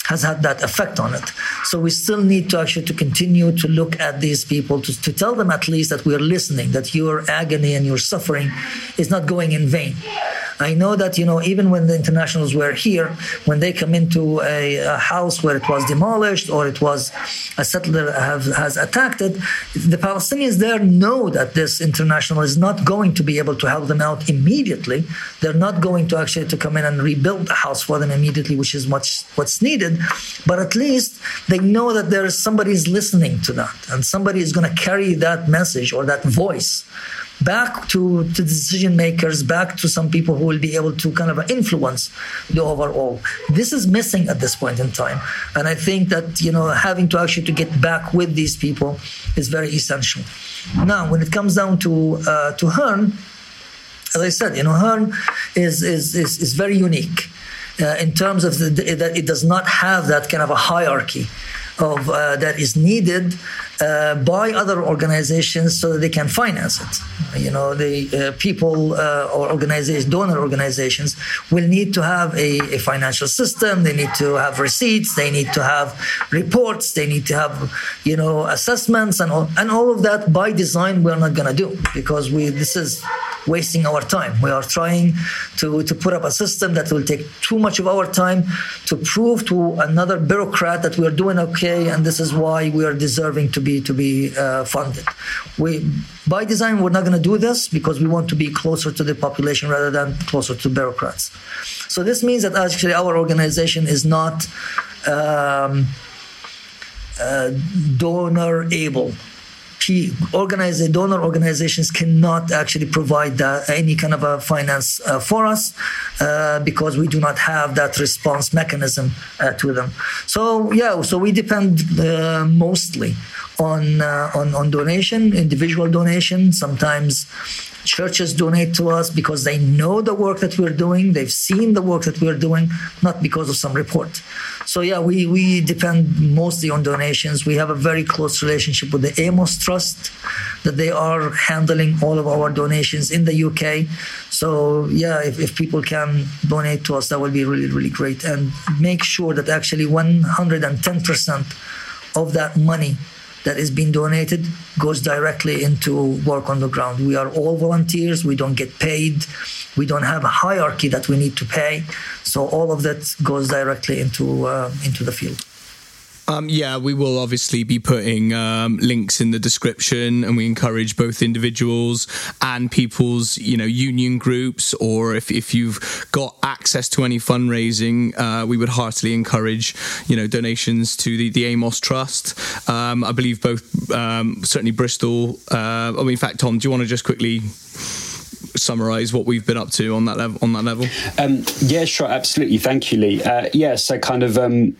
has had that effect on it. So we still need to actually to continue to look at these people to, to tell them at least that we are listening, that your agony and your suffering is not going in vain. I know that you know even when the internationals were here, when they come into a, a house where it was demolished or it was a settler have, has attacked it, the Palestinians there know that this international is not going to be able to help them out immediately. They're not going to actually to come in and rebuild the house for them immediately, which is much what's needed. But at least they know that there is somebody is listening to that, and somebody is going to carry that message or that voice back to, to decision makers, back to some people who will be able to kind of influence the overall. This is missing at this point in time. And I think that, you know, having to actually to get back with these people is very essential. Now, when it comes down to uh, to HIRN, as I said, you know, HIRN is, is, is, is very unique. Uh, in terms of that it does not have that kind of a hierarchy of uh, that is needed uh, by other organizations so that they can finance it. You know, the uh, people uh, or organizations, donor organizations, will need to have a, a, financial system. They need to have receipts. They need to have reports. They need to have, you know, assessments and all, and all of that by design. We're not going to do because we this is wasting our time. We are trying to, to put up a system that will take too much of our time to prove to another bureaucrat that we are doing okay and this is why we are deserving to be to be uh, funded. We by design we're not going to do this because we want to be closer to the population rather than closer to bureaucrats. So this means that actually our organization is not um, uh, donor able organize donor organizations cannot actually provide that, any kind of a finance uh, for us uh, because we do not have that response mechanism uh, to them. So yeah, so we depend uh, mostly on, uh, on on donation, individual donation. Sometimes churches donate to us because they know the work that we're doing, they've seen the work that we're doing, not because of some report. So yeah, we, we depend mostly on donations. We have a very close relationship with the Amos Trust that they are handling all of our donations in the UK. So yeah, if, if people can donate to us, that would be really, really great. And make sure that actually 110% of that money that is being donated goes directly into work on the ground. We are all volunteers. We don't get paid. We don't have a hierarchy that we need to pay. So all of that goes directly into uh, into the field. Um, yeah, we will obviously be putting um, links in the description, and we encourage both individuals and people's, you know, union groups, or if, if you've got access to any fundraising, uh, we would heartily encourage, you know, donations to the, the Amos Trust. Um, I believe both, um, certainly Bristol. Uh, I mean, in fact, Tom, do you want to just quickly? summarize what we've been up to on that level on that level um, yeah sure absolutely thank you lee uh, yeah so kind of um,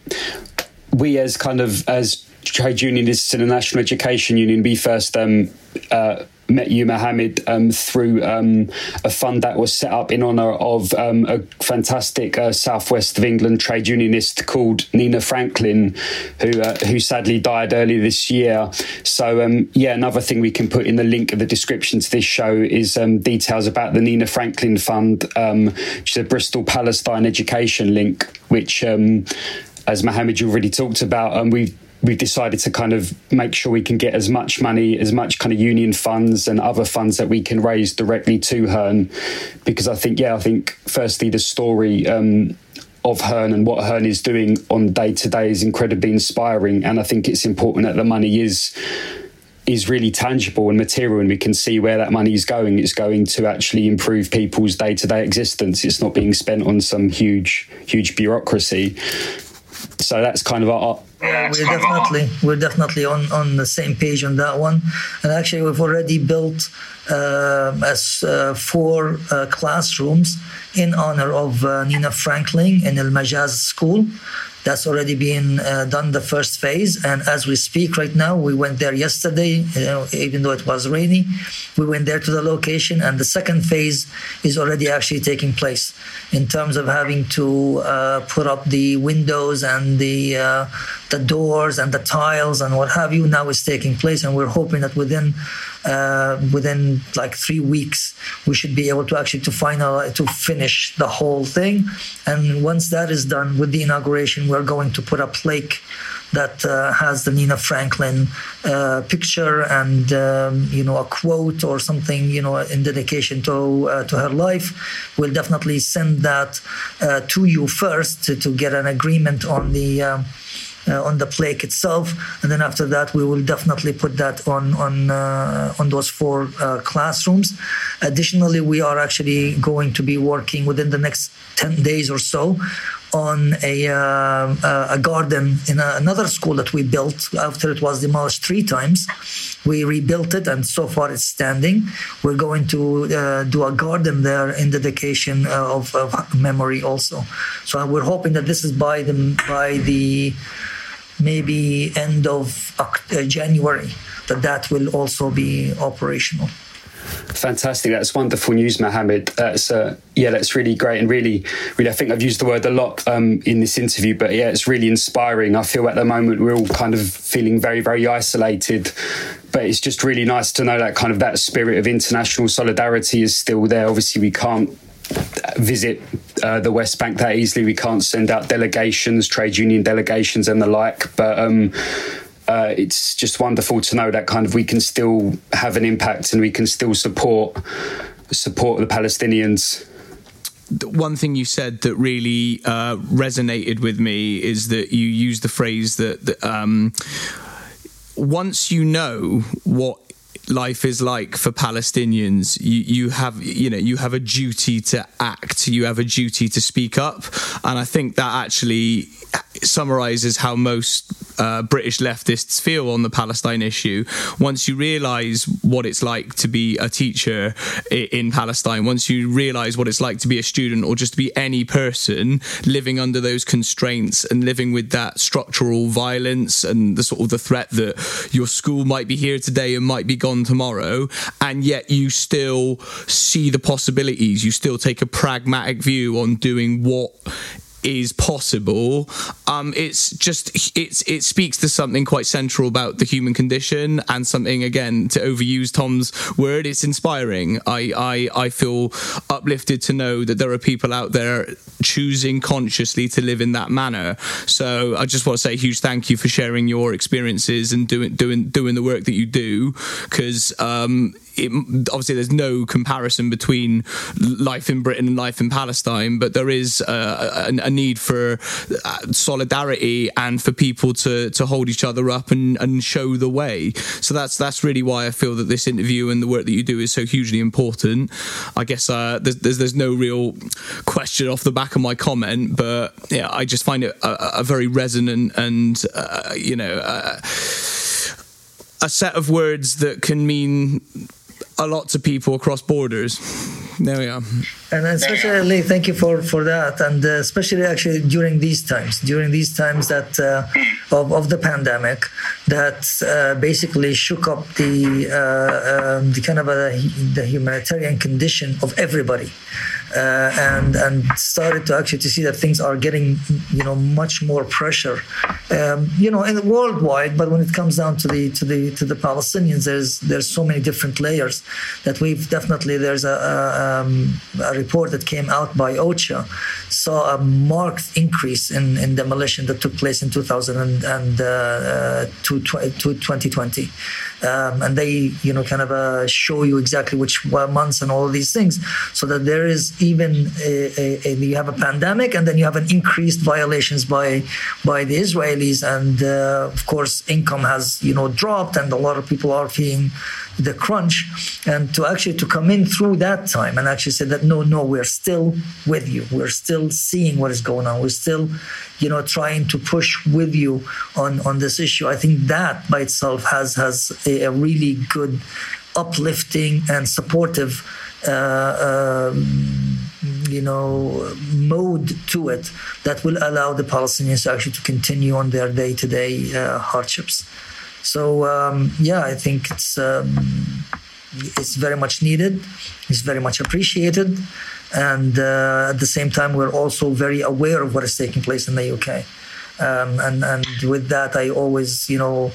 we as kind of as trade unionists in the National Education Union, we first um, uh, met you, Muhammed, um, through um, a fund that was set up in honour of um, a fantastic uh, southwest of England trade unionist called Nina Franklin, who uh, who sadly died earlier this year. So um, yeah, another thing we can put in the link of the description to this show is um, details about the Nina Franklin Fund, um, which is a Bristol Palestine education link, which as Muhammed already talked about, and we we've decided to kind of make sure we can get as much money, as much kind of union funds and other funds that we can raise directly to HIRN, because I think, yeah, I think firstly the story. Um, of HIRN and what HIRN is doing on day to day is incredibly inspiring, and I think it's important that the money is is really tangible and material, and we can see where that money is going. It's going to actually improve people's day to day existence. It's not being spent on some huge, huge bureaucracy. So that's kind of our. Yeah, we're definitely we're definitely on, on the same page on that one, and actually we've already built uh, as uh, four uh, classrooms in honor of uh, Nina Franklin in El Majaz School. That's already been uh, done the first phase, and as we speak right now, we went there yesterday. You know, even though it was rainy, we went there to the location, and the second phase is already actually taking place in terms of having to uh, put up the windows and the uh, the doors and the tiles and what have you. Now is taking place, and we're hoping that within uh, within like three weeks we should be able to actually to final to finish the whole thing and once that is done with the inauguration we're going to put a plaque that uh, has the Nina Franklin uh, picture and um, you know a quote or something you know in dedication to uh, to her life. We'll definitely send that uh, to you first to, to, get an agreement on the. Um, uh, on the plaque itself, and then after that we will definitely put that on on uh, on those four uh, classrooms. Additionally, we are actually going to be working within the next ten days or so on a, uh, a garden in a, another school that we built after it was demolished three times. We rebuilt it, and so far it's standing. We're going to uh, do a garden there in dedication uh, of, of, memory also. So we're hoping that this is by the by the maybe end of uh, January that that will also be operational. Fantastic. That's wonderful news, Muhammed. That's uh, yeah, that's really great and really, really. I think I've used the word a lot um, in this interview, but yeah, it's really inspiring. I feel at the moment we're all kind of feeling very, very isolated, but it's just really nice to know that kind of that spirit of international solidarity is still there. Obviously, we can't visit uh, the West Bank that easily. We can't send out delegations, trade union delegations, and the like. But um, uh, it's just wonderful to know that kind of we can still have an impact and we can still support support the Palestinians one thing you said that really uh, resonated with me is that you used the phrase that, that um, once you know what life is like for Palestinians. You, you have, you know, you have a duty to act. You have a duty to speak up, and I think that actually summarizes how most uh, British leftists feel on the Palestine issue. Once you realize what it's like to be a teacher in Palestine, once you realize what it's like to be a student or just to be any person living under those constraints and living with that structural violence and the sort of the threat that your school might be here today and might be gone tomorrow, and yet you still see the possibilities, you still take a pragmatic view on doing what is possible. Um, it's just it's it speaks to something quite central about the human condition and something again to overuse Tom's word. It's inspiring. I I I feel uplifted to know that there are people out there choosing consciously to live in that manner. So I just want to say a huge thank you for sharing your experiences and doing doing doing the work that you do because um, it, obviously there's no comparison between life in Britain and life in Palestine, but there is a, a, a need for uh, solidarity and for people to to hold each other up and, and show the way. So that's that's really why I feel that this interview and the work that you do is so hugely important. I guess uh, there's, there's, there's no real question off the back of my comment, but yeah, I just find it a, a very resonant and uh, you know. Uh, a set of words that can mean a lot to people across borders. There we are. And especially, thank you for, for that. And uh, especially actually during these times, during these times that uh, of, of the pandemic, that uh, basically shook up the, uh, um, the kind of a, the humanitarian condition of everybody uh, and and started to actually to see that things are getting you know much more pressure. Um, you know in the worldwide but when it comes down to the to the to the Palestinians there's there's so many different layers that we've definitely there's a, a, um, a report that came out by OCHA saw a marked increase in, in demolition that took place in 2000 and, uh, uh, to, to 2020 um, and they you know kind of uh, show you exactly which months and all of these things. So that there is even a, a, a, you have a pandemic and then you have an increased violations by by the Israelis and uh, of course income has you know dropped and a lot of people are feeling the crunch. And to actually to come in through that time and actually say that no no we're still with you. We're still seeing what is going on. We're still you know trying to push with you on on this issue. I think that by itself has has a, a really good uplifting and supportive uh, you know mode to it that will allow the Palestinians actually to continue on their day-to-day uh, hardships. So um, yeah, I think it's um, it's very much needed. It's very much appreciated, and uh, at the same time, we're also very aware of what is taking place in the UK. Um, and and with that, I always you know.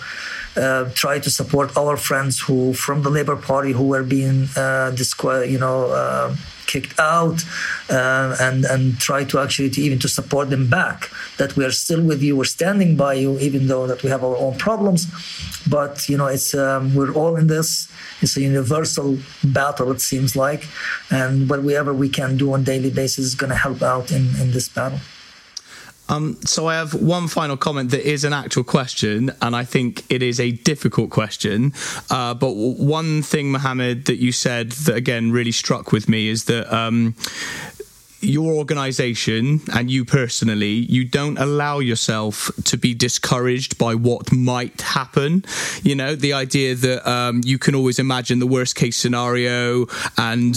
Uh, try to support our friends who from the Labour Party who were being uh, disqu- you know uh, kicked out uh, and and try to actually to even to support them back that we are still with you we're standing by you even though that we have our own problems. But you know it's um, we're all in this. It's a universal battle it seems like. And whatever we can do on daily basis is going to help out in in this battle um, so I have one final comment that is an actual question, and I think it is a difficult question. Uh, but one thing, Muhammed, that you said that again really struck with me is that um, your organization and you personally, you don't allow yourself to be discouraged by what might happen. You know, the idea that um, you can always imagine the worst case scenario. And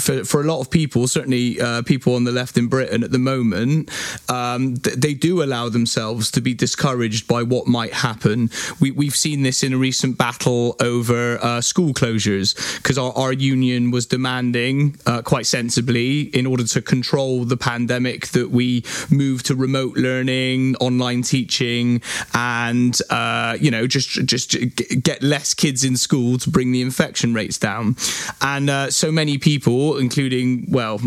for, for a lot of people, certainly uh, people on the left in Britain at the moment, um, th- they do allow themselves to be discouraged by what might happen. We, we've seen this in a recent battle over uh, school closures because our, our, union was demanding, uh, quite sensibly, in order to control control the pandemic that we move to remote learning, online teaching, and uh, you know just just get less kids in school to bring the infection rates down. And uh, so many people, including well,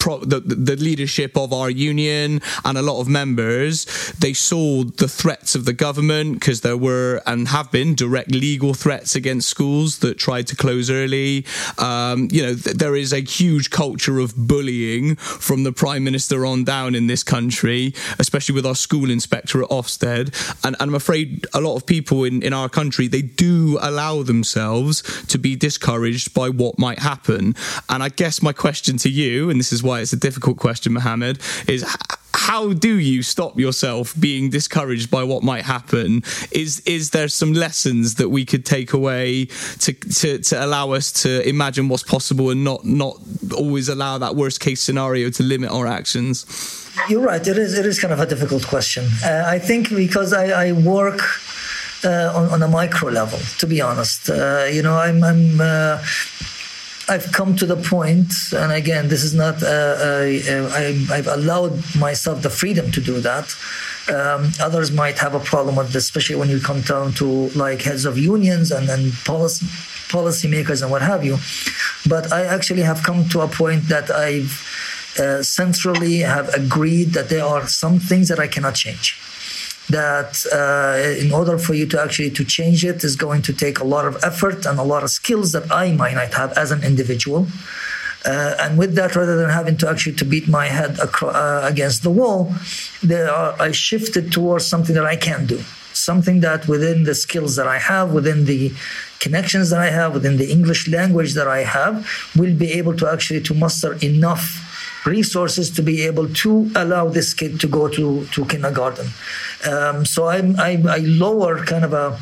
pro- the, the leadership of our union and a lot of members, they saw the threats of the government because there were and have been direct legal threats against schools that tried to close early. Um, you know, th- there is a huge culture of bullying from the Prime Minister on down in this country, especially with our school inspector at Ofsted. And, and I'm afraid a lot of people in, in our country, they do allow themselves to be discouraged by what might happen. And I guess my question to you, and this is why it's a difficult question, Muhammed, is how do you stop yourself being discouraged by what might happen? Is is there some lessons that we could take away to to, to allow us to imagine what's possible and not not always allow that worst case scenario to limit our actions? You're right. It is. It is kind of a difficult question. Uh, I think because I, I work uh, on, on, a micro level. To be honest, uh, you know, I'm. I'm uh, I've come to the point, and again, this is not. Uh, uh, I, I've allowed myself the freedom to do that. Um, others might have a problem with this, especially when you come down to like heads of unions and then policy policymakers and what have you. But I actually have come to a point that I've uh, centrally have agreed that there are some things that I cannot change that uh, in order for you to actually to change it is going to take a lot of effort and a lot of skills that I might not have as an individual. Uh, and with that, rather than having to actually to beat my head acro- uh, against the wall, are, I shifted towards something that I can do, something that within the skills that I have, within the connections that I have, within the English language that I have, will be able to actually to muster enough resources to be able to allow this kid to go to, to kindergarten. Um, so I'm, I, I lower kind of a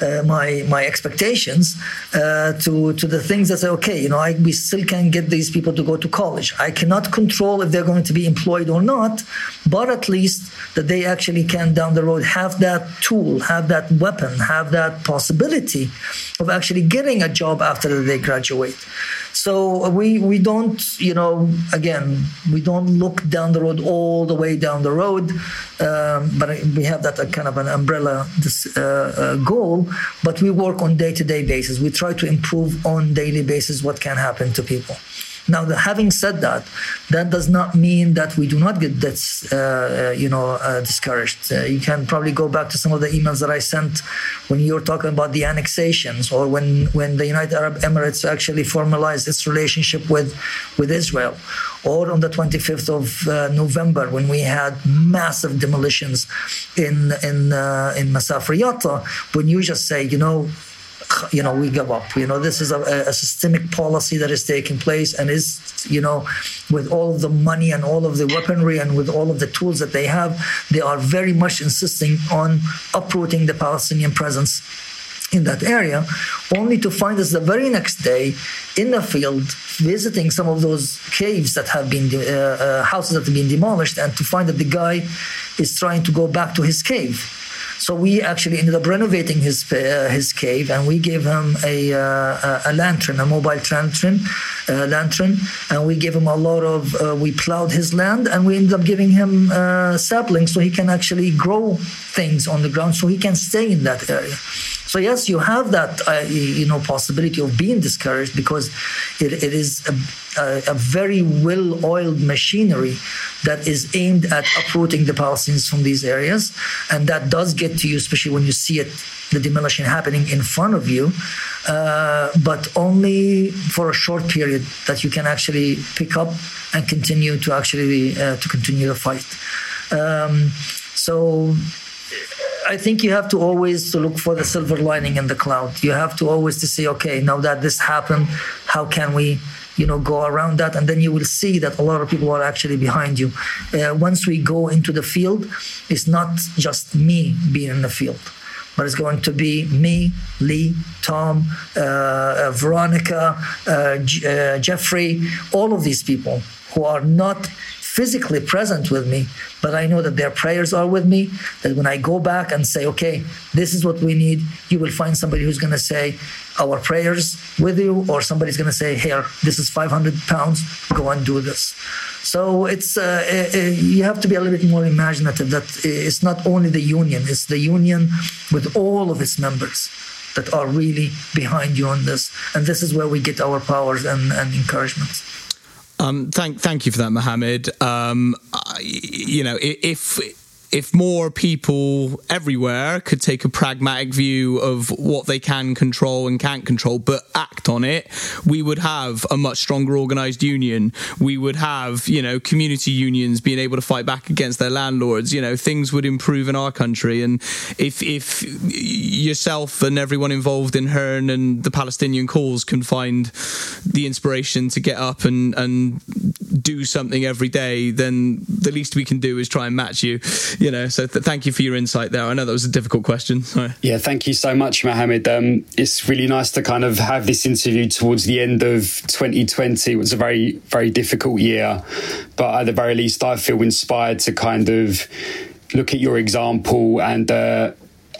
uh, my my expectations uh, to to the things that say, okay, you know, I, we still can get these people to go to college. I cannot control if they're going to be employed or not, but at least that they actually can down the road have that tool, have that weapon, have that possibility of actually getting a job after they graduate. So we we don't, you know, again, we don't look down the road all the way down the road, um, but we have that uh, kind of an umbrella this, uh, uh, goal. But we work on day to day basis. We try to improve on daily basis what can happen to people. Now, the, having said that, that does not mean that we do not get this, uh, uh, you know, uh, discouraged. Uh, you can probably go back to some of the emails that I sent when you were talking about the annexations, or when when the United Arab Emirates actually formalized its relationship with with Israel, or on the 25th of uh, November when we had massive demolitions in in uh, in Masafer Yatta, when you just say, you know you know, we give up. You know, this is a, a, systemic policy that is taking place and is, you know, with all of the money and all of the weaponry and with all of the tools that they have, they are very much insisting on uprooting the Palestinian presence in that area, only to find us the very next day in the field visiting some of those caves that have been uh, uh, houses that have been demolished, and to find that the guy is trying to go back to his cave so we actually ended up renovating his uh, his cave, and we gave him a uh, a lantern, a mobile lantern, uh, lantern, and we gave him a lot of. Uh, we plowed his land, and we ended up giving him uh, saplings so he can actually grow things on the ground, so he can stay in that area. So yes, you have that uh, you know possibility of being discouraged because it, it is a, a, a very well-oiled machinery that is aimed at uprooting the Palestinians from these areas, and that does get to you, especially when you see it the demolition happening in front of you, uh, but only for a short period that you can actually pick up and continue to actually uh, to continue the fight. Um, so I think you have to always to look for the silver lining in the cloud. You have to always to say, okay, now that this happened, how can we, you know, go around that? And then you will see that a lot of people are actually behind you. Uh, once we go into the field, it's not just me being in the field but it's going to be me, Lee, Tom, uh, uh, Veronica, uh, uh, Jeffrey, all of these people who are not physically present with me, but I know that their prayers are with me. That when I go back and say, okay, this is what we need, you will find somebody who's going to say, our prayers with you, or somebody's going to say, here, this is 500 pounds, go and do this. So it's uh, uh, you have to be a little bit more imaginative. That it's not only the union; it's the union with all of its members that are really behind you on this, and this is where we get our powers and, and encouragement. Um, thank, thank you for that, Muhammed. Um, I, you know, if if more people everywhere could take a pragmatic view of what they can control and can't control, but act on it, we would have a much stronger organized union. We would have, you know, community unions being able to fight back against their landlords. You know, things would improve in our country. And if if yourself and everyone involved in HIRN and the Palestinian cause can find the inspiration to get up and and do something every day, then the least we can do is try and match you. You know, so th- thank you for your insight there. I know that was a difficult question. Yeah, thank you so much, Muhammed. Um, it's really nice to kind of have this interview towards the end of 2020. It was a very, very difficult year, but at the very least, I feel inspired to kind of look at your example and. Uh,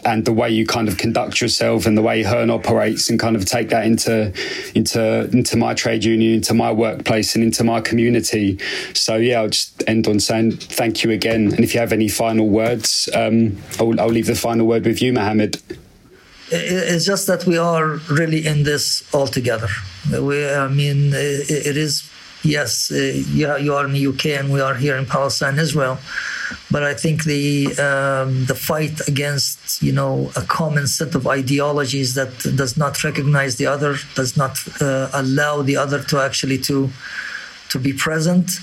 and the way you kind of conduct yourself and the way HIRN operates and kind of take that into into into my trade union, into my workplace and into my community. So yeah, I'll just end on saying thank you again. And if you have any final words, um, I'll, I'll leave the final word with you, Muhammed. It's just that we are really in this all together. We, I mean, it is yes, you are in the UK and we are here in Palestine, Israel but I think the um, the fight against you know a common set of ideologies that does not recognize the other, does not uh, allow the other to actually to to be present, uh,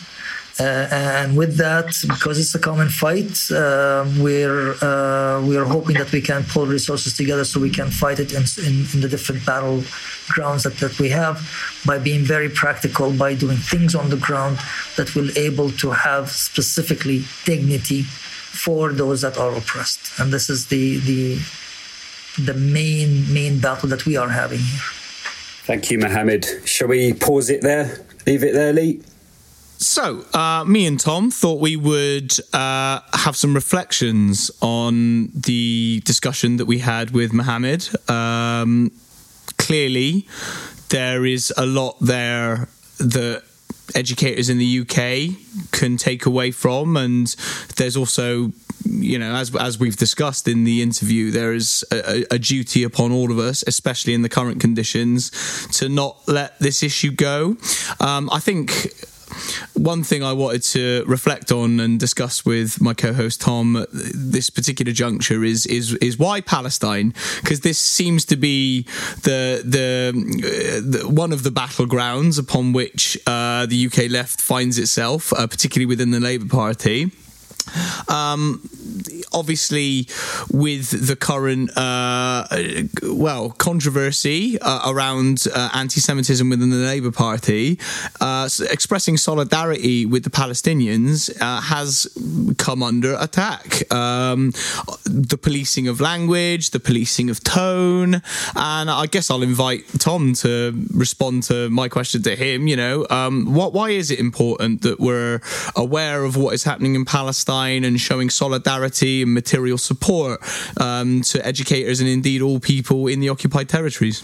and with that, because it's a common fight, uh, we're uh, we're hoping that we can pull resources together so we can fight it in, in, in the different battle grounds that, that we have by being very practical, by doing things on the ground that will able to have specifically dignity for those that are oppressed. And this is the the the main main battle that we are having here. Thank you, Muhammed. Shall we pause it there? Leave it there, Lee? So, uh, me and Tom thought we would uh, have some reflections on the discussion that we had with Muhammed. Um, clearly, there is a lot there that educators in the UK can take away from, and there's also you know, as as we've discussed in the interview, there is a, a, duty upon all of us, especially in the current conditions, to not let this issue go. Um, I think one thing I wanted to reflect on and discuss with my co-host Tom this particular juncture is is is why Palestine because this seems to be the the, the, one of the battlegrounds upon which uh, the UK left finds itself, uh, particularly within the Labour Party. Um, obviously, with the current uh, well controversy uh, around uh, anti-Semitism within the Labour Party, uh, expressing solidarity with the Palestinians uh, has come under attack. Um, the policing of language, the policing of tone, and I guess I'll invite Tom to respond to my question to him. You know, um, what? Why is it important that we're aware of what is happening in Palestine? And showing solidarity and material support um, to educators and indeed all people in the occupied territories.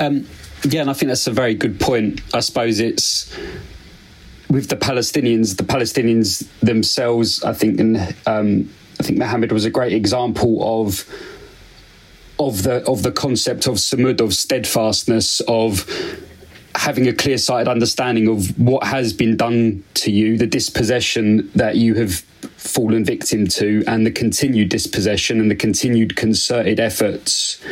Um, yeah, and I think that's a very good point. I suppose it's with the Palestinians, the Palestinians themselves. I think, and um, I think Muhammed was a great example of of the of the concept of Sumud, of steadfastness, of having a clear sighted understanding of what has been done to you, the dispossession that you have fallen victim to, and the continued dispossession and the continued concerted efforts.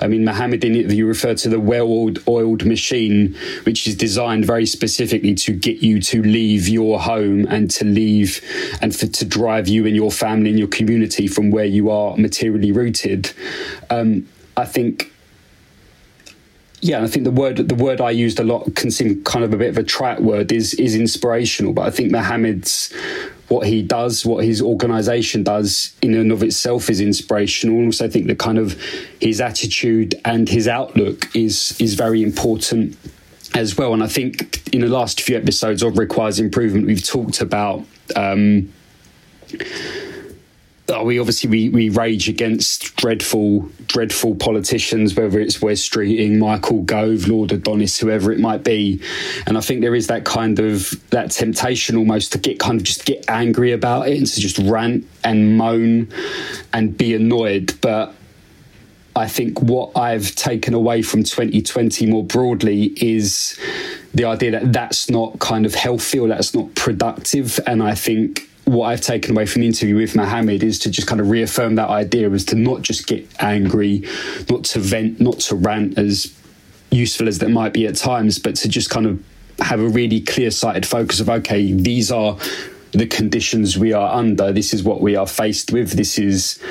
I mean, Muhammed, you refer to the well oiled machine, which is designed very specifically to get you to leave your home and to leave and for, to drive you and your family and your community from where you are materially rooted. Um, I think yeah, I think the word the word I used a lot can seem kind of a bit of a trite word is is inspirational, but I think Muhammed's what he does, what his organisation does in and of itself is inspirational. And also I think that kind of his attitude and his outlook is is very important as well. And I think in the last few episodes of Requires Improvement, we've talked about um, oh, we obviously we, we rage against dreadful dreadful politicians, whether it's Wes Streeting, Michael Gove, Lord Adonis, whoever it might be. And I think there is that kind of that temptation almost to get kind of just get angry about it and to just rant and moan and be annoyed. But I think what I've taken away from 2020 more broadly is the idea that that's not kind of healthy or that's not productive. And I think what I've taken away from the interview with Muhammed is to just kind of reaffirm that idea is to not just get angry, not to vent, not to rant as useful as that might be at times, but to just kind of have a really clear sighted focus of, okay, these are the conditions we are under. This is what we are faced with. This is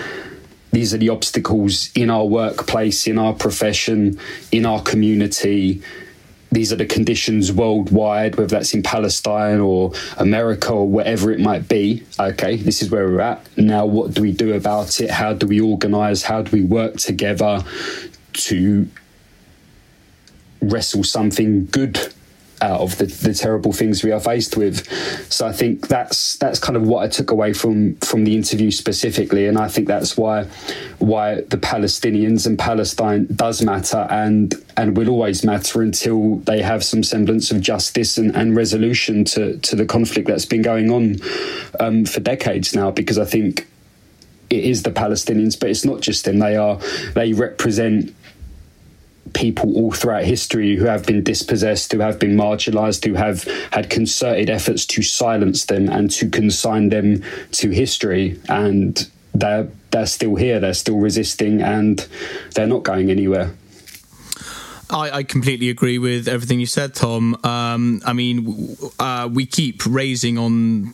these are the obstacles in our workplace, in our profession, in our community these are the conditions worldwide, whether that's in Palestine or America or wherever it might be. Okay, this is where we're at. Now, what do we do about it? How do we organize? How do we work together to wrestle something good out of the, the terrible things we are faced with. So I think that's that's kind of what I took away from from the interview specifically, and I think that's why why the Palestinians and Palestine does matter and and will always matter until they have some semblance of justice and, and resolution to to the conflict that's been going on um, for decades now. Because I think it is the Palestinians, but it's not just them. They are they represent people all throughout history who have been dispossessed, who have been marginalized, who have had concerted efforts to silence them and to consign them to history. And they're, they're still here, they're still resisting, and they're not going anywhere. I, I, completely agree with everything you said, Tom. Um, I mean, uh, we keep raising on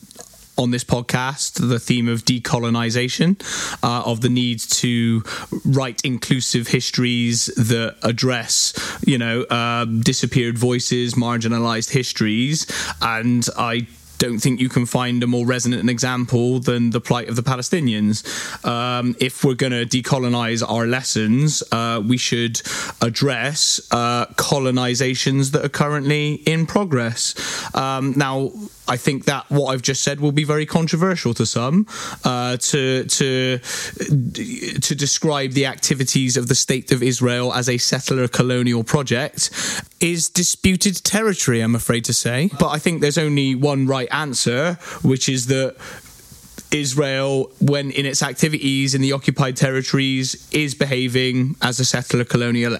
on this podcast the theme of decolonization, uh, of the need to write inclusive histories that address, you know, uh, disappeared voices, marginalized histories, and I don't think you can find a more resonant example than the plight of the Palestinians. Um, if we're going to decolonize our lessons, uh, we should address uh, colonizations that are currently in progress. Um, now, I think that what I've just said will be very controversial to some. Uh, to to to describe the activities of the state of Israel as a settler colonial project is disputed territory. I'm afraid to say, but I think there's only one right answer, which is that Israel, when in its activities in the occupied territories, is behaving as a settler colonial,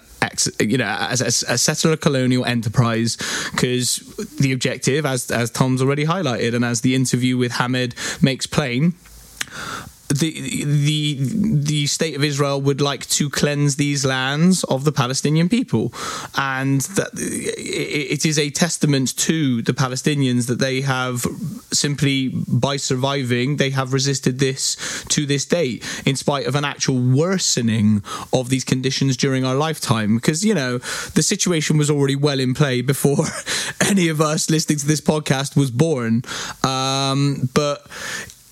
you know, as a, a settler colonial enterprise. Because the objective, as as Tom's already highlighted, and as the interview with Muhammed makes plain, the the the state of Israel would like to cleanse these lands of the Palestinian people, and that it is a testament to the Palestinians that they have simply by surviving they have resisted this to this date, in spite of an actual worsening of these conditions during our lifetime. Because you know the situation was already well in play before any of us listening to this podcast was born, um, but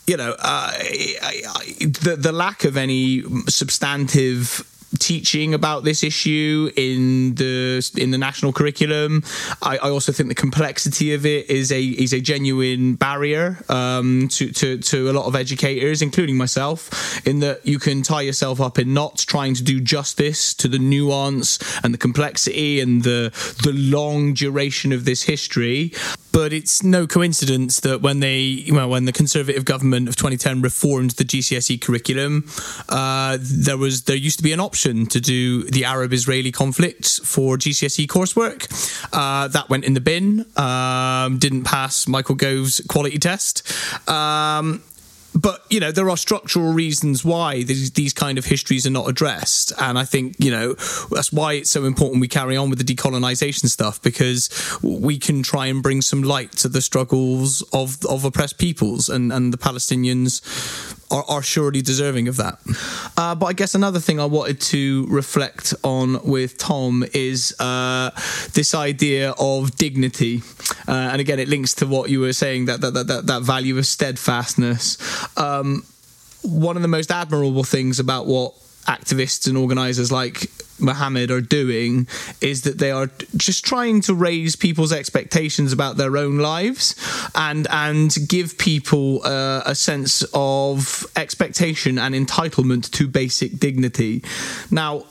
you know, uh, I, I, the the lack of any substantive teaching about this issue in the in the national curriculum. I, I, also think the complexity of it is a is a genuine barrier um, to, to to a lot of educators, including myself, in that you can tie yourself up in knots trying to do justice to the nuance and the complexity and the the long duration of this history but it's no coincidence that when they well when the conservative government of 2010 reformed the GCSE curriculum uh, there was there used to be an option to do the Arab Israeli conflict for GCSE coursework. Uh, that went in the bin. Um, didn't pass Michael Gove's quality test. Um, but you know there are structural reasons why these, these kind of histories are not addressed. And i think you know that's why it's so important we carry on with the decolonization stuff because we can try and bring some light to the struggles of of oppressed peoples and and the palestinians are, are surely deserving of that. Uh, but i guess another thing i wanted to reflect on with tom is uh, this idea of dignity. Uh, and again it links to what you were saying that that, that, that value of steadfastness. Um, one of the most admirable things about what activists and organizers like Muhammed are doing is that they are just trying to raise people's expectations about their own lives and and give people uh, a sense of expectation and entitlement to basic dignity. Now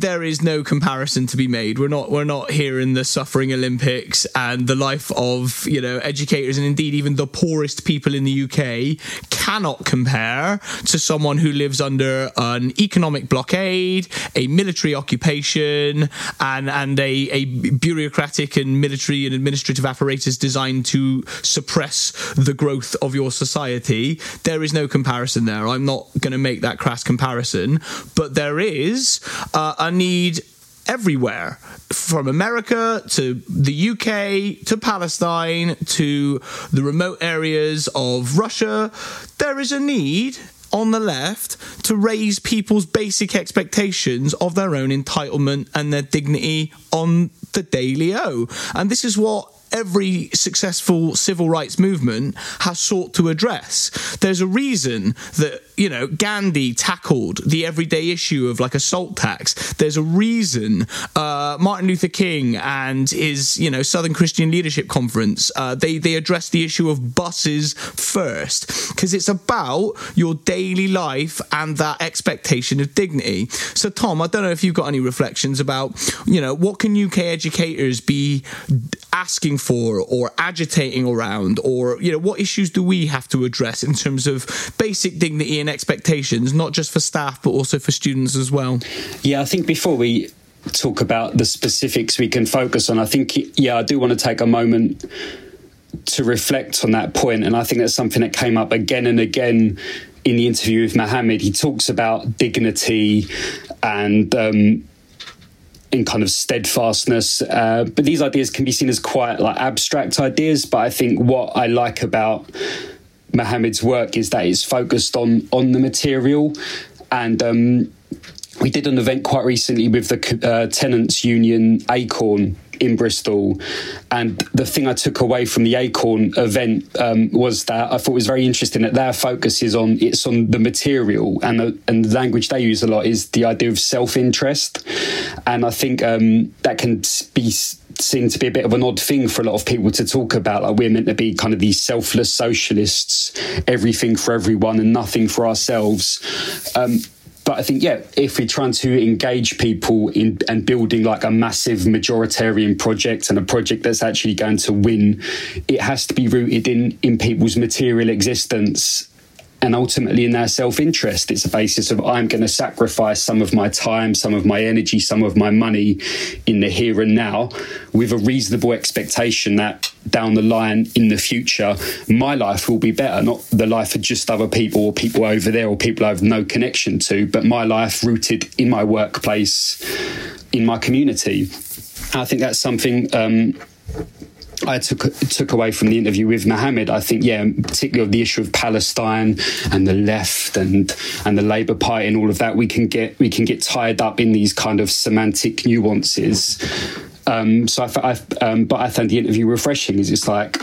there is no comparison to be made. We're not we're not here in the suffering Olympics and the life of you know educators and indeed even the poorest people in the UK cannot compare to someone who lives under an economic blockade, a military occupation, and and a, a bureaucratic and military and administrative apparatus designed to suppress the growth of your society. There is no comparison there. I'm not going to make that crass comparison, but there is. Uh, a need everywhere from America to the UK to Palestine to the remote areas of Russia. There is a need on the left to raise people's basic expectations of their own entitlement and their dignity on the Daily O. And this is what every successful civil rights movement has sought to address. There's a reason that, you know, Gandhi tackled the everyday issue of like a salt tax. There's a reason uh, Martin Luther King and his, you know, Southern Christian Leadership Conference, uh, they, they addressed the issue of buses first because it's about your daily life and that expectation of dignity. So, Tom, I don't know if you've got any reflections about, you know, what can UK educators be asking for or agitating around or you know what issues do we have to address in terms of basic dignity and expectations not just for staff but also for students as well? Yeah i think before we talk about the specifics we can focus on i think yeah i do want to take a moment to reflect on that point and i think that's something that came up again and again in the interview with Muhammed, he talks about dignity and um, in kind of steadfastness. Uh, but these ideas can be seen as quite like abstract ideas. But I think what I like about Muhammed's work is that it's focused on on the material and. Um, we did an event quite recently with the uh, tenants union Acorn in Bristol. And the thing I took away from the Acorn event um, was that I thought was very interesting that their focus is on it's on the material and the, and the language they use a lot is the idea of self interest, and I think um, that can be seen to be a bit of an odd thing for a lot of people to talk about. Like we're meant to be kind of these selfless socialists, everything for everyone and nothing for ourselves. Um, but I think, yeah, if we're trying to engage people in and building like a massive majoritarian project and a project that's actually going to win, it has to be rooted in in people's material existence and ultimately in their self interest. It's a basis of I'm going to sacrifice some of my time, some of my energy, some of my money in the here and now with a reasonable expectation that down the line in the future, my life will be better, not the life of just other people or people over there or people I have no connection to, but my life rooted in my workplace, in my community. I think that's something um, I took took away from the interview with Muhammed, I think, yeah, particularly of the issue of Palestine and the left and and the Labour Party and all of that, we can get we can get tied up in these kind of semantic nuances. Um, so I, I um, but I found the interview refreshing. Is it's like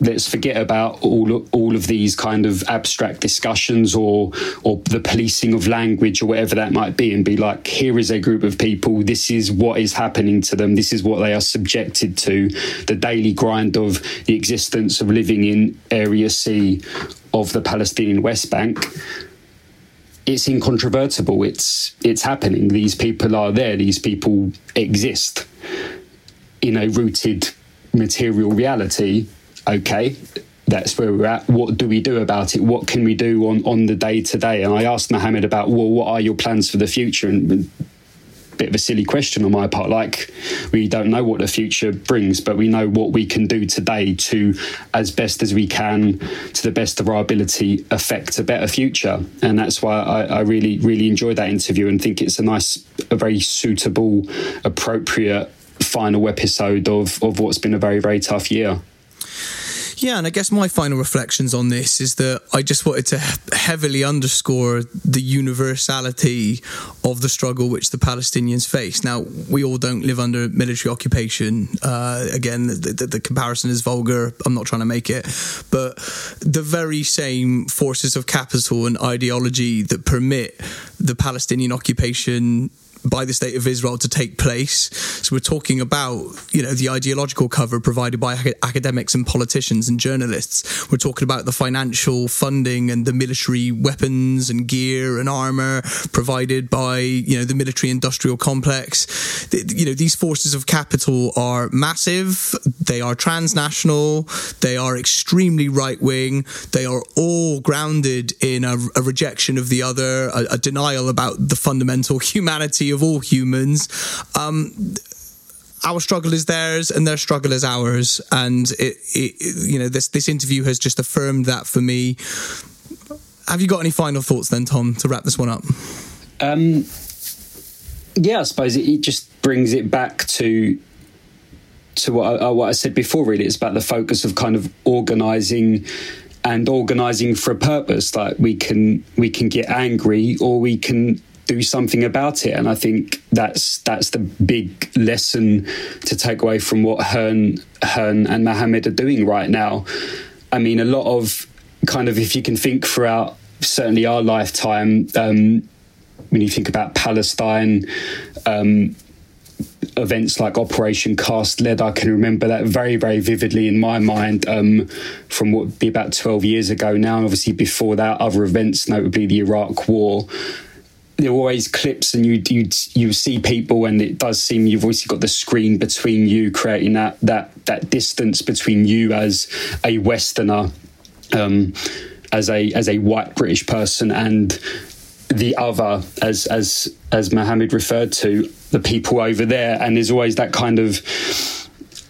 let's forget about all all of these kind of abstract discussions or or the policing of language or whatever that might be and be like here is a group of people. This is what is happening to them. This is what they are subjected to. The daily grind of the existence of living in area C of the Palestinian West Bank it's incontrovertible. It's it's happening. These people are there. These people exist in a rooted material reality okay, that's where we're at. What do we do about it? What can we do on, on the day to day? And I asked Muhammed about, well, what are your plans for the future? And bit of a silly question on my part. Like, we don't know what the future brings, but we know what we can do today to, as best as we can, to the best of our ability, affect a better future. And that's why I, I really, really enjoyed that interview and think it's a nice, a very suitable, appropriate final episode of, of what's been a very, very tough year. Yeah, and I guess my final reflections on this is that I just wanted to heavily underscore the universality of the struggle which the Palestinians face. Now, we all don't live under military occupation. Uh, again, the, the, the, comparison is vulgar. I'm not trying to make it. But the very same forces of capital and ideology that permit the Palestinian occupation by the state of Israel to take place. So we're talking about, you know, the ideological cover provided by academics and politicians and journalists. We're talking about the financial funding and the military weapons and gear and armor provided by, you know, the military industrial complex. You know, these forces of capital are massive. They are transnational. They are extremely right wing. They are all grounded in a, a rejection of the other, a, a denial about the fundamental humanity of all humans. Um, our struggle is theirs and their struggle is ours and it, it, you know this this interview has just affirmed that for me have you got any final thoughts then tom to wrap this one up um, yeah i suppose it, it, just brings it back to to what I, what I said before really it's about the focus of kind of organizing and organizing for a purpose. Like we can we can get angry or we can do something about it. And I think that's that's the big lesson to take away from what HIRN HIRN and Muhammed are doing right now. I mean, a lot of kind of if you can think throughout certainly our lifetime, um, when you think about Palestine. Um, events like Operation Cast Lead, I can remember that very, very vividly in my mind um, from what would be about 12 years ago now. And obviously, before that, other events, notably the Iraq War there are always clips and you you you see people and it does seem you've obviously got the screen between you creating that that that distance between you as a westerner um, as a as a white british person and the other as as as Muhammed referred to the people over there. And there's always that kind of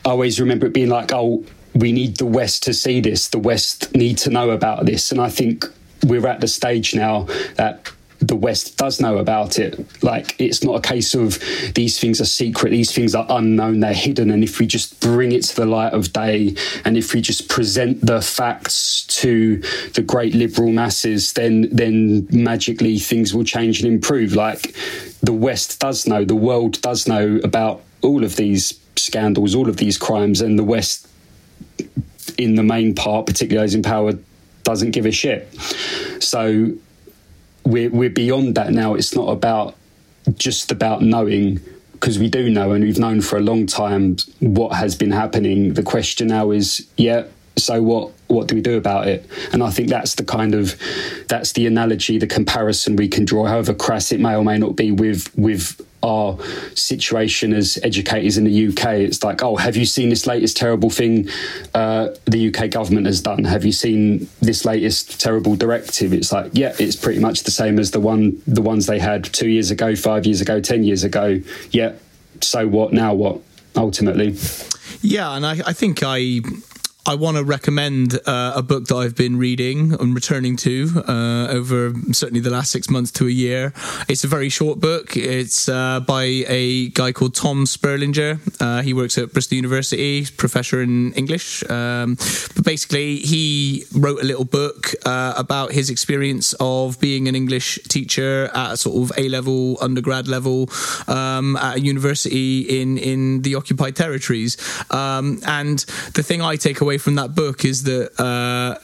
I always remember it being like oh we need the west to see this. The west need to know about this. And I think we're at the stage now that the West does know about it. Like it's not a case of these things are secret, these things are unknown, they're hidden. And if we just bring it to the light of day, and if we just present the facts to the great liberal masses, then then magically things will change and improve. Like the West does know, the world does know about all of these scandals, all of these crimes, and the West, in the main part, particularly those in power, doesn't give a shit. So we're we're beyond that now. It's not about just about knowing because we do know and we've known for a long time what has been happening. The question now is, yeah, so what? What do we do about it? And I think that's the kind of that's the analogy, the comparison we can draw, however crass it may or may not be, with with our situation as educators in the UK. It's like, oh, have you seen this latest terrible thing uh, the UK government has done? Have you seen this latest terrible directive? It's like, yeah, it's pretty much the same as the one the ones they had two years ago, five years ago, ten years ago. Yeah, so what? Now what? Ultimately. Yeah, and I, I think I I want to recommend uh, a book that I've been reading and returning to uh, over certainly the last six months to a year. It's a very short book. It's uh, by a guy called Tom Sperlinger. Uh, he works at Bristol University, professor in English. Um, but basically, he wrote a little book uh, about his experience of being an English teacher at sort of A level, undergrad level um, at a university in in the occupied territories. Um, and the thing I take away from that book is that uh,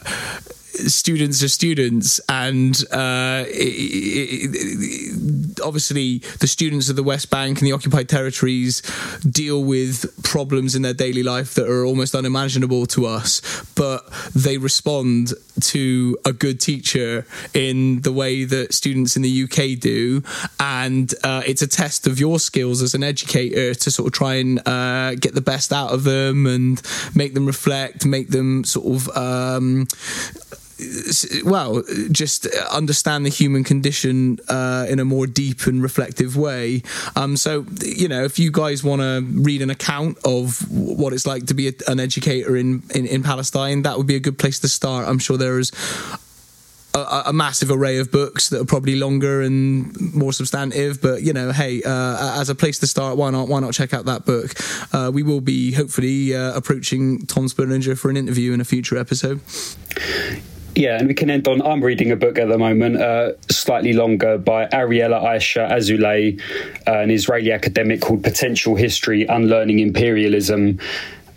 students are students, and uh, it, it, obviously the students of the West Bank and the occupied territories deal with problems in their daily life that are almost unimaginable to us, but they respond to a good teacher in the way that students in the UK do, and uh, it's a test of your skills as an educator to sort of try and uh, get the best out of them and make them reflect, make them sort of. Um, well, just understand the human condition uh, in a more deep and reflective way. Um, so, you know, if you guys want to read an account of what it's like to be a, an educator in, in, in Palestine, that would be a good place to start. I'm sure there is a, a, massive array of books that are probably longer and more substantive. But you know, hey, uh, as a place to start, why not? Why not check out that book? Uh, we will be hopefully uh, approaching Tom Sperlinger for an interview in a future episode. Yeah, and we can end on. I'm reading a book at the moment, uh, slightly longer, by Ariella Aisha Azoulay, uh, an Israeli academic called Potential History Unlearning Imperialism.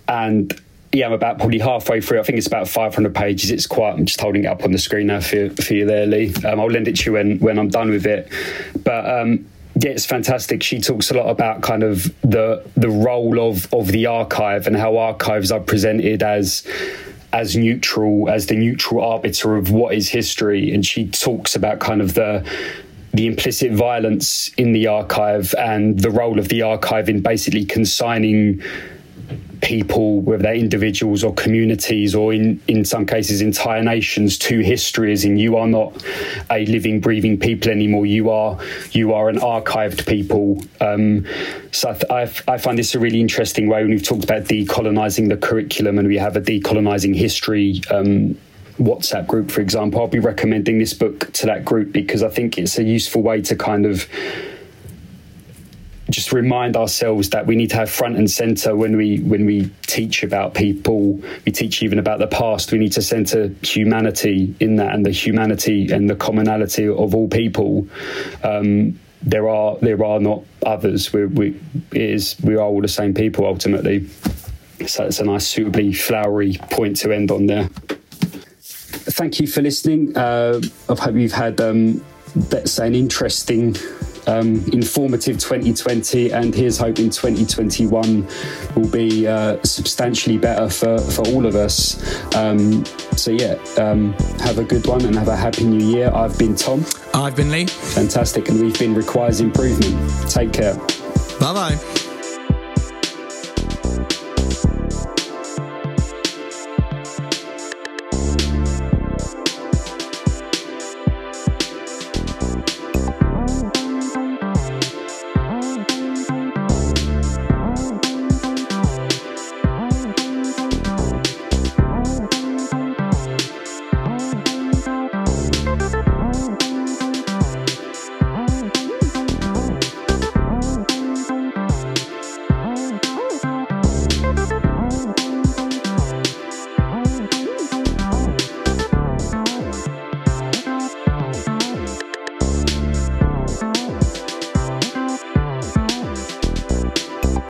And yeah, I'm about probably halfway through. I think it's about 500 pages. It's quite. I'm just holding it up on the screen now for, for you there, Lee. Um, I'll lend it to you when, when I'm done with it. But um, yeah, it's fantastic. She talks a lot about kind of the the role of of the archive and how archives are presented as as neutral as the neutral arbiter of what is history. And she talks about kind of the the implicit violence in the archive and the role of the archive in basically consigning people, whether they're individuals or communities, or in, in some cases entire nations, to history. As in, you are not a living, breathing people anymore. You are you are an archived people. Um, so I, I, I, find this a really interesting way when we've talked about decolonizing the curriculum, and we have a decolonizing history. Um, WhatsApp group, for example, I'll be recommending this book to that group because I think it's a useful way to kind of just remind ourselves that we need to have front and center when we when we teach about people. We teach even about the past. We need to center humanity in that and the humanity and the commonality of all people. Um, there are there are not others. We we is we are all the same people ultimately. So it's a nice suitably flowery point to end on there. Thank you for listening. Uh, I hope you've had um, say an interesting um, informative 2020, and here's hoping 2021 will be uh, substantially better for, for all of us. Um, so, yeah, um, have a good one and have a happy new year. I've been Tom. I've been Lee. Fantastic. And we've been Requires Improvement. Take care. Bye bye.